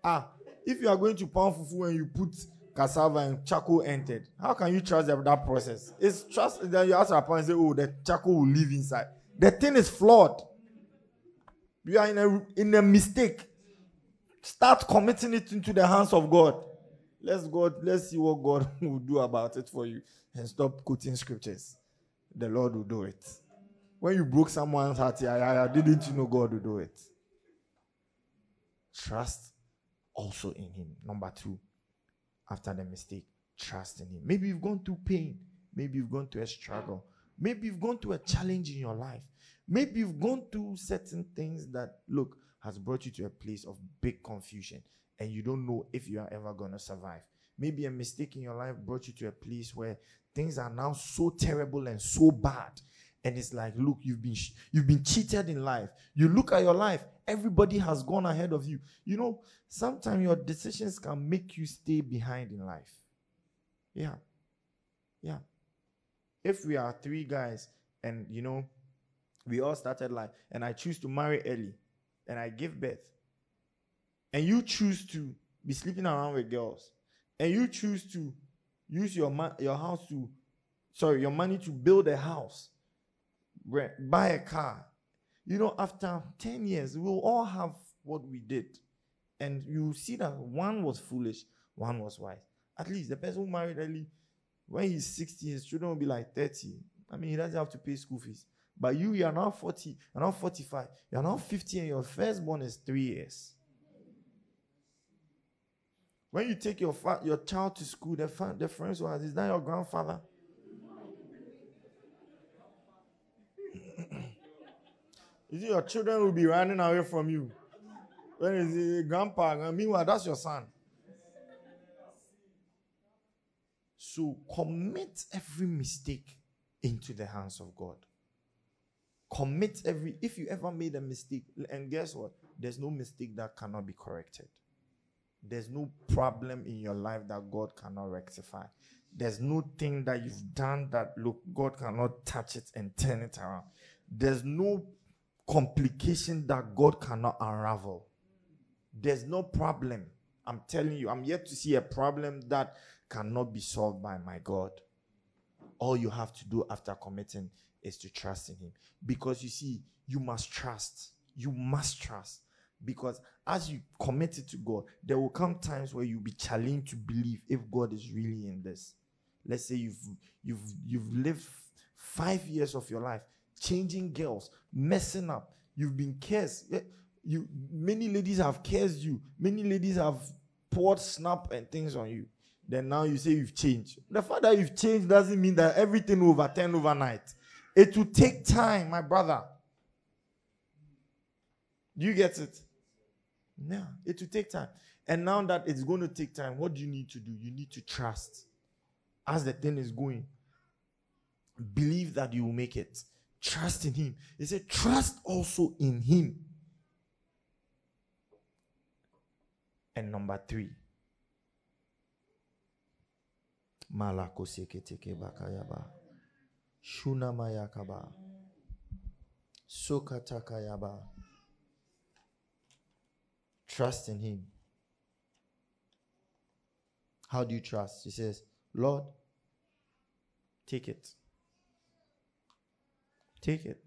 Ah, if you are going to pound fufu and you put cassava and charcoal entered, how can you trust that, process? It's trust. Then you ask your and say, "Oh, the charcoal will live inside." The thing is flawed. You are in a in a mistake. Start committing it into the hands of God. Let's God. Let's see what God will do about it for you, and stop quoting scriptures. The Lord will do it. When you broke someone's heart, yeah, didn't you know God would do it? Trust also in Him. Number two, after the mistake, trust in Him. Maybe you've gone through pain. Maybe you've gone through a struggle. Maybe you've gone through a challenge in your life. Maybe you've gone through certain things that, look, has brought you to a place of big confusion and you don't know if you are ever going to survive. Maybe a mistake in your life brought you to a place where things are now so terrible and so bad and it's like look you've been you've been cheated in life. You look at your life everybody has gone ahead of you. You know sometimes your decisions can make you stay behind in life. Yeah. Yeah. If we are three guys and you know we all started life and i choose to marry early and i give birth and you choose to be sleeping around with girls and you choose to use your ma- your house to sorry your money to build a house buy a car. You know, after 10 years, we'll all have what we did. And you see that one was foolish, one was wise. At least the person who married early, when he's 60, his children will be like 30. I mean, he doesn't have to pay school fees. But you, you are now 40, you're now 45, you're now 50, and your firstborn is three years. When you take your fa- your child to school, the, fa- the friends will ask, Is that your grandfather? You see, your children will be running away from you. When is the grandpa? Uh, meanwhile, that's your son. So commit every mistake into the hands of God. Commit every, if you ever made a mistake, and guess what? There's no mistake that cannot be corrected. There's no problem in your life that God cannot rectify. There's no thing that you've done that, look, God cannot touch it and turn it around. There's no complication that God cannot unravel. There's no problem. I'm telling you, I'm yet to see a problem that cannot be solved by my God. All you have to do after committing is to trust in Him. Because you see, you must trust. You must trust. Because as you commit it to God, there will come times where you'll be challenged to believe if God is really in this. Let's say you've you've you've lived five years of your life changing girls, messing up. You've been cursed. Eh, you many ladies have cursed you. Many ladies have poured snap and things on you. Then now you say you've changed. The fact that you've changed doesn't mean that everything will overturn overnight. It will take time, my brother. Do you get it? Yeah, it will take time. And now that it's going to take time, what do you need to do? You need to trust. As the thing is going, believe that you will make it. Trust in Him. He said, trust also in Him. And number three, Malako seketeke bakayaba. Shuna mayakaba. Sokatakayaba. Trust in Him. How do you trust? He says, Lord, take it. Take it.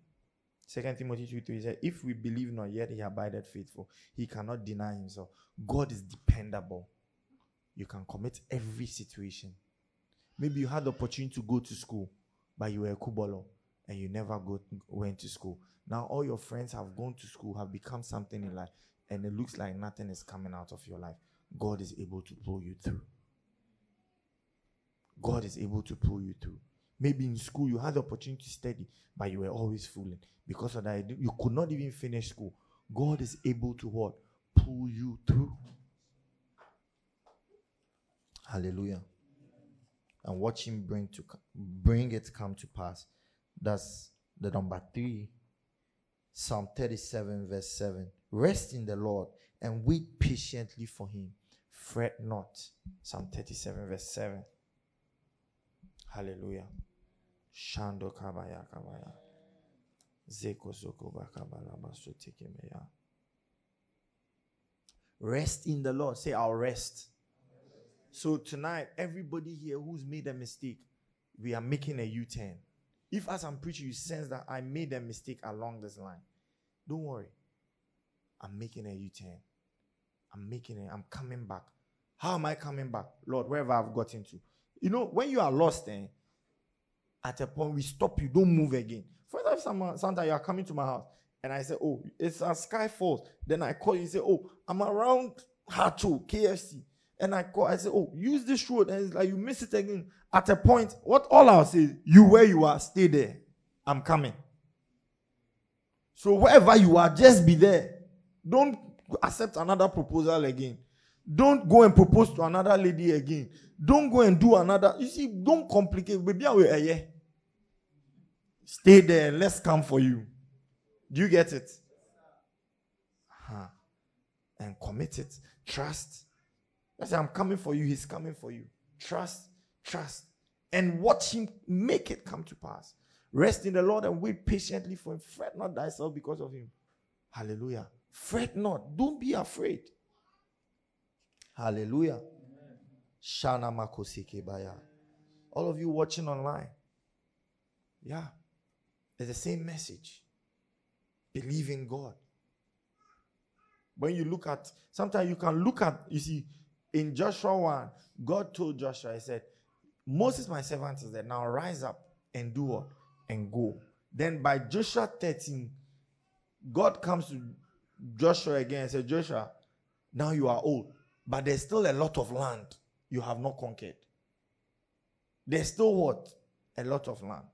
Second Timothy 2 3 says, If we believe not yet he abided faithful, he cannot deny himself. God is dependable. You can commit every situation. Maybe you had the opportunity to go to school, but you were a kubolo and you never go, went to school. Now all your friends have gone to school, have become something in life, and it looks like nothing is coming out of your life. God is able to pull you through. God is able to pull you through. Maybe in school you had the opportunity to study, but you were always fooling. Because of that, you could not even finish school. God is able to what? Pull you through. Hallelujah. And watch him bring to bring it come to pass. That's the number three. Psalm 37, verse 7. Rest in the Lord and wait patiently for him. Fret not. Psalm 37, verse 7. Hallelujah. Shando kabaya kabaya. Zeko zoko bakabala. Rest in the Lord. Say, I'll rest. So tonight, everybody here who's made a mistake, we are making a U-turn. If as I'm preaching, you sense that I made a mistake along this line, don't worry. I'm making a U-turn. I'm making it. I'm coming back. How am I coming back? Lord, wherever I've gotten to. You know, when you are lost, eh, at a point we stop you, don't move again. For example, sometimes you are coming to my house and I say, Oh, it's a sky falls. Then I call you, and say, Oh, I'm around Haatso, KFC. And I call, I say, Oh, use this road. And it's like you miss it again. At a point, what all I'll say is, You where you are, stay there. I'm coming. So wherever you are, just be there. Don't accept another proposal again. Don't go and propose to another lady again. Don't go and do another. You see, don't complicate. Baby, eh, yeah. Stay there. Let's come for you. Do you get it? Huh. And commit it. Trust. I say, I'm coming for you. He's coming for you. Trust, trust. And watch him make it come to pass. Rest in the Lord and wait patiently for him. Fret not thyself because of him. Hallelujah. Fret not. Don't be afraid. Hallelujah. Shana Makosikebaya. All of you watching online. Yeah. It's the same message. Believe in God. When you look at, sometimes you can look at, you see, in Joshua 1, God told Joshua, He said, Moses, my servant, is there. Now rise up and do what? And go. Then by Joshua 13, God comes to Joshua again and said, Joshua, now you are old, but there's still a lot of land you have not conquered. There's still what? A lot of land.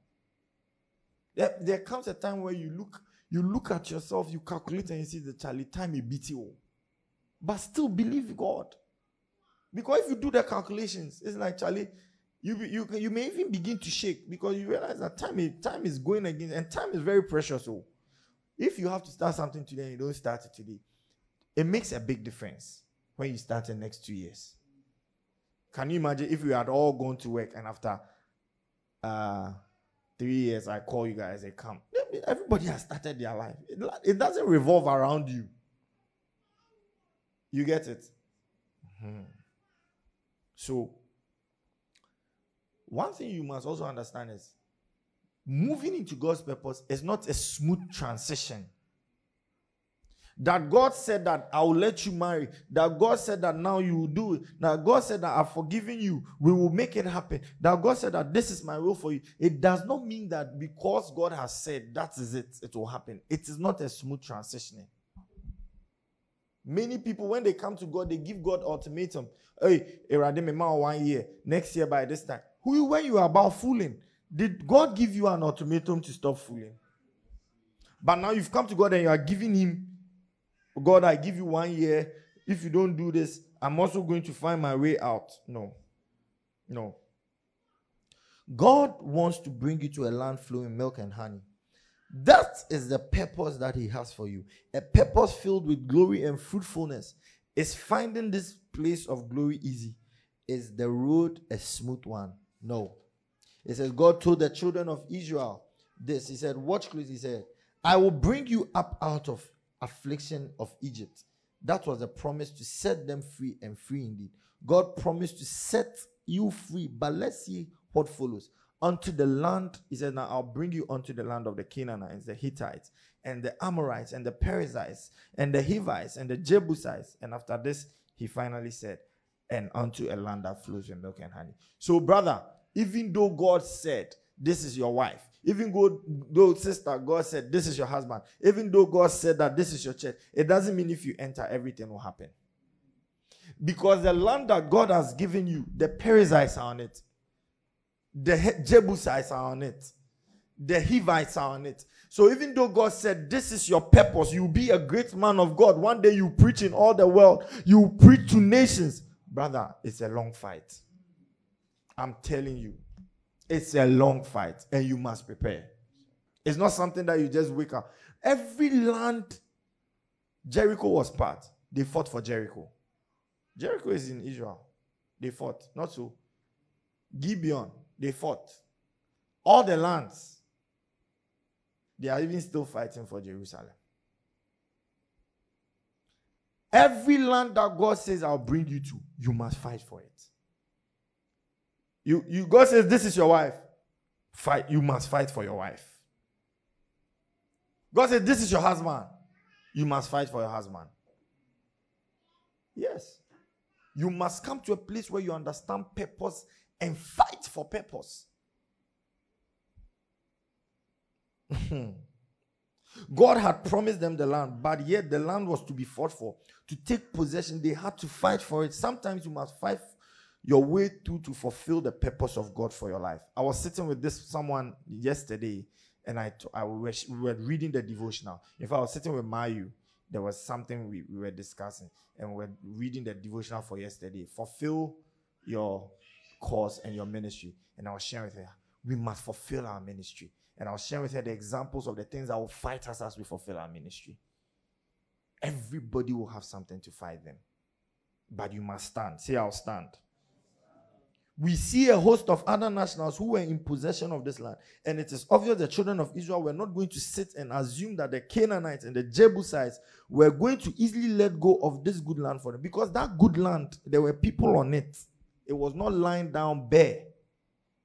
There, there comes a time where you look, you look at yourself, you calculate, and you see the Charlie time is BTO. But still believe God. Because if you do the calculations, it's like Charlie, you, you, you may even begin to shake because you realize that time is, time is going against, and time is very precious. So if you have to start something today and you don't start it today, it makes a big difference when you start the next two years. Can you imagine if we had all gone to work and after uh, three years I call you guys, they come. Everybody has started their life. It, it doesn't revolve around you. You get it? Mm-hmm. So, one thing you must also understand is moving into God's purpose is not a smooth transition. That God said that I will let you marry. That God said that now you will do it. That God said that I've forgiven you. We will make it happen. That God said that this is my will for you. It does not mean that because God has said that is it, it will happen. It is not a smooth transitioning. Many people, when they come to God, they give God ultimatum. Hey, one year, next year by this time. Who when you are about fooling? Did God give you an ultimatum to stop fooling? But now you've come to God and you are giving Him, God, I give you one year. If you don't do this, I'm also going to find my way out. No. No. God wants to bring you to a land flowing milk and honey. That is the purpose that He has for you. A purpose filled with glory and fruitfulness. Is finding this place of glory easy? Is the road a smooth one? No. It says, God told the children of Israel this. He said, Watch close. He said, I will bring you up out of affliction of Egypt. That was a promise to set them free and free indeed. God promised to set you free. But let's see what follows. Unto the land, he said, Now I'll bring you unto the land of the Canaanites, the Hittites, and the Amorites, and the Perizzites, and the Hivites, and the Jebusites. And after this, he finally said, And unto a land that flows with milk and honey. So, brother, even though God said, This is your wife, even though, sister, God said, This is your husband, even though God said that this is your church, it doesn't mean if you enter, everything will happen. Because the land that God has given you, the Perizzites are on it, the Jebusites are on it, the Hivites are on it. So even though God said, This is your purpose, you'll be a great man of God. One day you preach in all the world, you preach to nations. Brother, it's a long fight. I'm telling you, it's a long fight and you must prepare. It's not something that you just wake up. Every land Jericho was part, they fought for Jericho. Jericho is in Israel. They fought. Not so. Gibeon, they fought. All the lands, they are even still fighting for Jerusalem. Every land that God says, I'll bring you to, you must fight for it. You, you God says, This is your wife. Fight, you must fight for your wife. God says, This is your husband. You must fight for your husband. Yes. You must come to a place where you understand purpose and fight for purpose. God had promised them the land, but yet the land was to be fought for. To take possession, they had to fight for it. Sometimes you must fight your way through to fulfill the purpose of God for your life. I was sitting with this someone yesterday, and I, I was, we were reading the devotional. If I was sitting with Mayu, there was something we, we were discussing, and we were reading the devotional for yesterday. Fulfill your cause and your ministry. And I was sharing with her, we must fulfill our ministry. And I was sharing with her the examples of the things that will fight us as we fulfill our ministry. Everybody will have something to fight them. But you must stand. Say, I'll stand. We see a host of other nationals who were in possession of this land. And it is obvious the children of Israel were not going to sit and assume that the Canaanites and the Jebusites were going to easily let go of this good land for them. Because that good land, there were people on it. It was not lying down bare.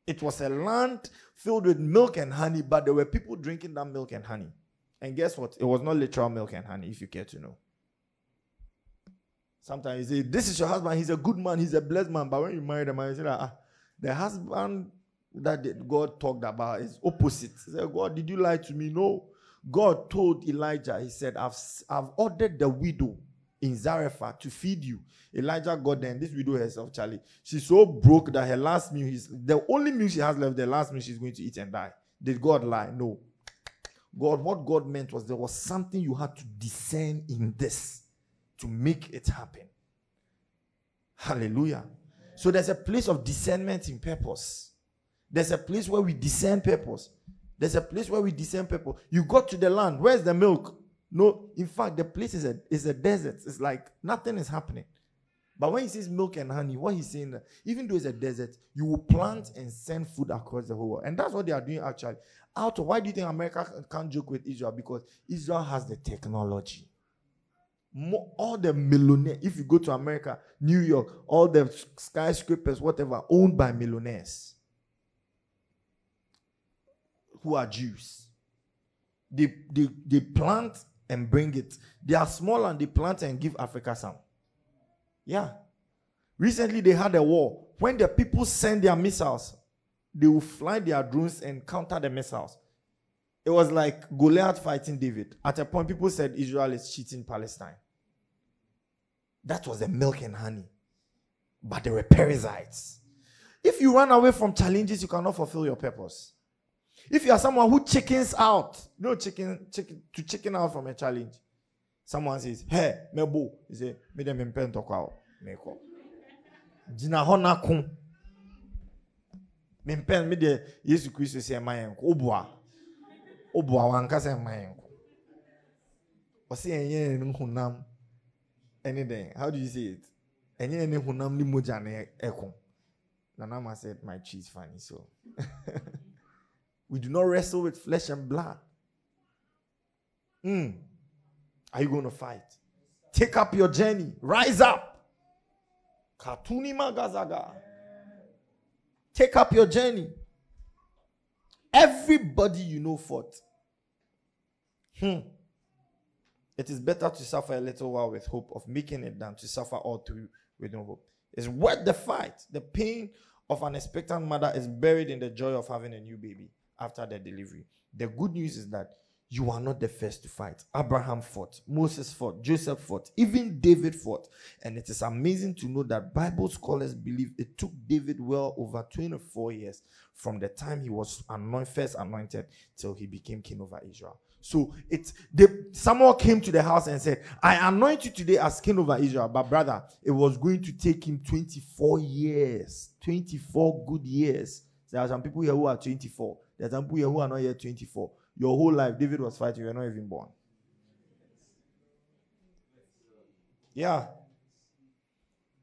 It was a land filled with milk and honey, but there were people drinking that milk and honey. And guess what? It was not literal milk and honey, if you care to know. Sometimes you say, This is your husband, he's a good man, he's a blessed man. But when you marry the man, you say, ah, The husband that God talked about is opposite. He said, God, did you lie to me? No. God told Elijah, He said, I've, I've ordered the widow in Zarephath to feed you. Elijah got there, and this widow herself, Charlie, she's so broke that her last meal is the only meal she has left, the last meal she's going to eat and die. Did God lie? No. God, what God meant was there was something you had to discern in this to make it happen. Hallelujah. So there's a place of discernment in purpose. There's a place where we discern purpose. There's a place where we discern purpose. You got to the land. Where's the milk? No, in fact, the place is a, is a desert. It's like nothing is happening. But when he says milk and honey, what he's saying, even though it's a desert, you will plant and send food across the whole world. And that's what they are doing actually. Out of why do you think America can't joke with Israel? Because Israel has the technology. All the millionaires, if you go to America, New York, all the skyscrapers, whatever, owned by millionaires who are Jews. They, they, they plant and bring it. They are small and they plant and give Africa some. Yeah. Recently, they had a war. When the people send their missiles, they will fly their drones and counter the missiles. It was like Goliath fighting David. At a point, people said Israel is cheating Palestine. That was the milk and honey. But there were parasites. If you run away from challenges, you cannot fulfill your purpose. If you are someone who chickens out, no chicken, chicken to chicken out from a challenge. Someone says, Hey, mebo. He say, Me dem impen to kwa meko. Jina hona kun. Mimpen me de Yesu Kristo say mayenko. Obua. Obua wankasa mayenko. Ɔsi ɛnyɛ ne honam anything. How do you say it? Ɛnyɛ ne honam ni moja ne ɛko. Nanama said, My cheese funny so. We do not wrestle with flesh and blood. Mm. Are you going to fight? Take up your journey. Rise up. Katuni magazaga. Take up your journey. Everybody you know fought. Hmm. It is better to suffer a little while with hope of making it than to suffer all through with no hope. It's worth the fight. The pain of an expectant mother is buried in the joy of having a new baby after the delivery. The good news is that You are not the first to fight. Abraham fought, Moses fought, Joseph fought, even David fought. And it is amazing to know that Bible scholars believe it took David well over 24 years from the time he was anointed, first anointed till he became king over Israel. So it's Samuel came to the house and said, I anoint you today as king over Israel. But brother, it was going to take him 24 years, 24 good years. There are some people here who are 24. There are some people here who are not yet 24. Your whole life, David was fighting, you are not even born. Yeah.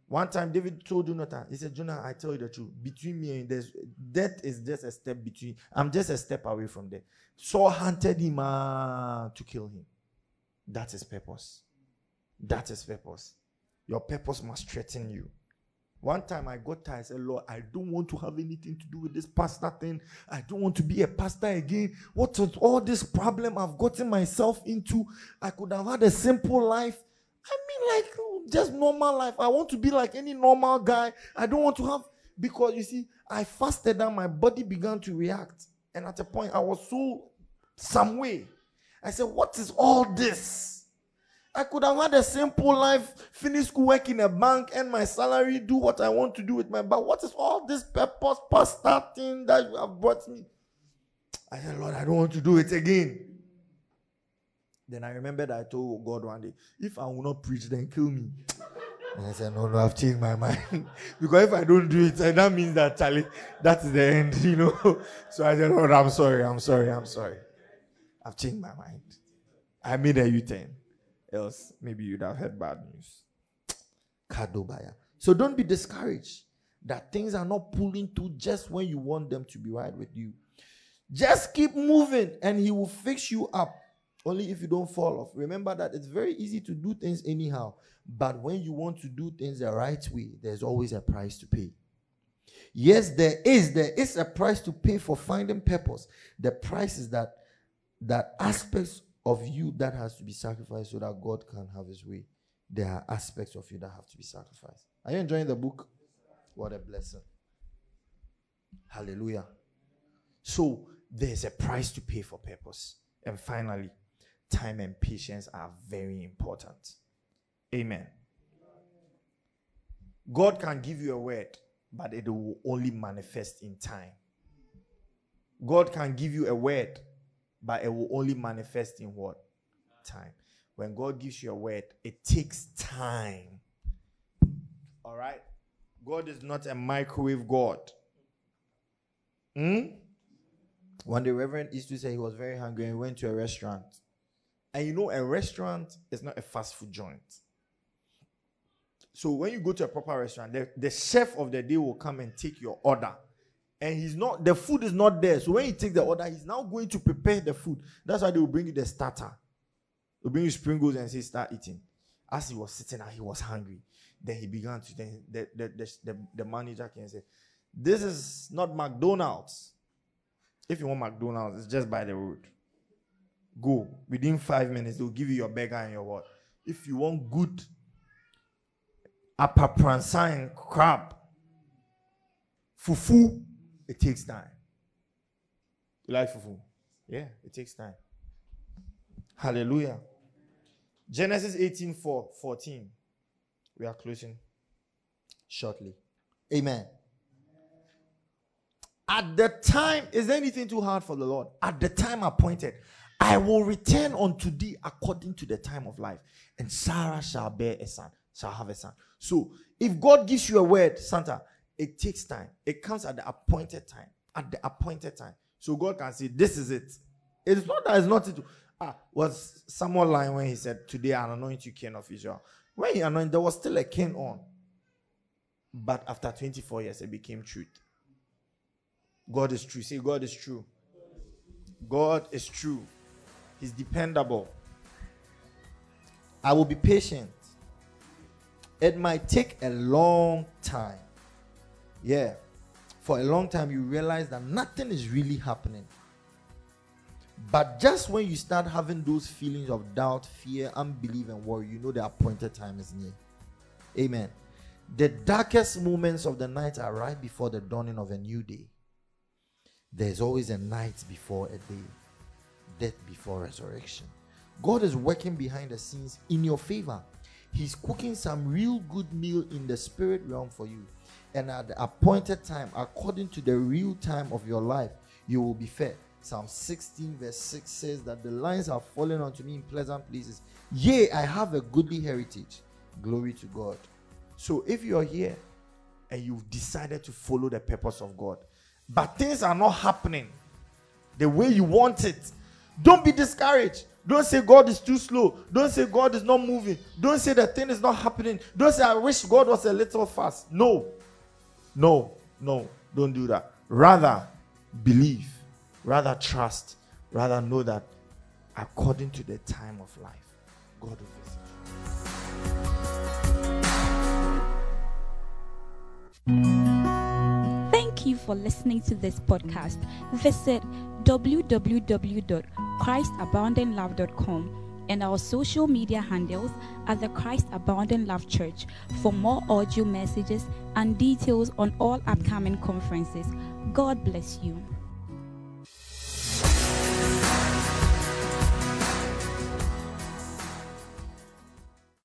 One time, David told Jonathan, he said, Jonathan, I tell you the truth. Between me and this, death is just a step between. I'm just a step away from death. Saul hunted him uh, to kill him. That is purpose. That is purpose. Your purpose must threaten you. One time I got tired. I said, Lord, I don't want to have anything to do with this pastor thing. I don't want to be a pastor again. What is all this problem I've gotten myself into? I could have had a simple life. I mean, like just normal life. I want to be like any normal guy. I don't want to have because you see, I fasted and my body began to react. And at a point, I was so some way. I said, What is all this? I could have had a simple life, finish school, work in a bank, and my salary, do what I want to do with my but what is all this purpose pastor thing that you have brought me? I said, Lord, I don't want to do it again. Then I remembered I told God one day, if I will not preach, then kill me. And I said, No, no, I've changed my mind. because if I don't do it, that means that Charlie, that's the end, you know. so I said, Lord, I'm sorry, I'm sorry, I'm sorry. I've changed my mind. I made a U turn else maybe you'd have heard bad news. Kadobaya. So don't be discouraged that things are not pulling to just when you want them to be right with you. Just keep moving and he will fix you up. Only if you don't fall off. Remember that it's very easy to do things anyhow. But when you want to do things the right way, there's always a price to pay. Yes, there is. There is a price to pay for finding purpose. The price is that that aspects of you that has to be sacrificed so that God can have his way. There are aspects of you that have to be sacrificed. Are you enjoying the book? What a blessing. Hallelujah. So there's a price to pay for purpose. And finally, time and patience are very important. Amen. God can give you a word, but it will only manifest in time. God can give you a word, but it will only manifest in what? Time. When God gives you a word, it takes time. All right? God is not a microwave God. Hmm? One day, Reverend used to say he was very hungry and went to a restaurant. And you know, a restaurant is not a fast food joint. So when you go to a proper restaurant, the, the chef of the day will come and take your order and he's not the food is not there. So when he takes the order, he's now going to prepare the food. That's why they will bring you the starter. They'll bring you sprinkles and say, start eating. As he was sitting and he was hungry, then he began to then the the, the, the, the manager can say, This is not McDonald's. If you want McDonald's, it's just by the road. Go. Within five minutes, they'll give you your burger and your what. If you want good upper pransine crab, fufu, it takes time. You like fufu? Yeah, it takes time. Hallelujah. Genesis 18 4, 14. We are closing shortly. Amen. At the time, is there anything too hard for the Lord? At the time appointed, I will return unto thee according to the time of life, and Sarah shall bear a son, shall have a son. So, if God gives you a word, Santa, it takes time. It comes at the appointed time. At the appointed time. So God can say, This is it. It's not that it's not it. Ah, was Samuel lying when he said, Today i anoint you king of Israel. When he anointed, there was still a king on. But after 24 years, it became truth. God is true. Say, God is true. God is true. He's dependable. I will be patient. It might take a long time. Yeah. For a long time, you realize that nothing is really happening. But just when you start having those feelings of doubt, fear, unbelief, and worry, you know the appointed time is near. Amen. The darkest moments of the night are right before the dawning of a new day. There's always a night before a day. death before resurrection. God is working behind the scenes in your favor. He's cooking some real good meal in the spirit realm for you. And at the appointed time, according to the real time of your life, you will be fed. Psalm 16, verse 6 says that the lines have fallen unto me in pleasant places. Yea, I have a goodly heritage. Glory to God. So if you're here and you've decided to follow the purpose of God, but things are not happening the way you want it, don't be discouraged. Don't say God is too slow. Don't say God is not moving. Don't say the thing is not happening. Don't say I wish God was a little fast. No, no, no, don't do that. Rather, believe, rather, trust, rather, know that according to the time of life, God will visit you. Thank you for listening to this podcast. Visit www.christaboundinglove.com and our social media handles at the Christ Abounding Love Church for more audio messages and details on all upcoming conferences. God bless you.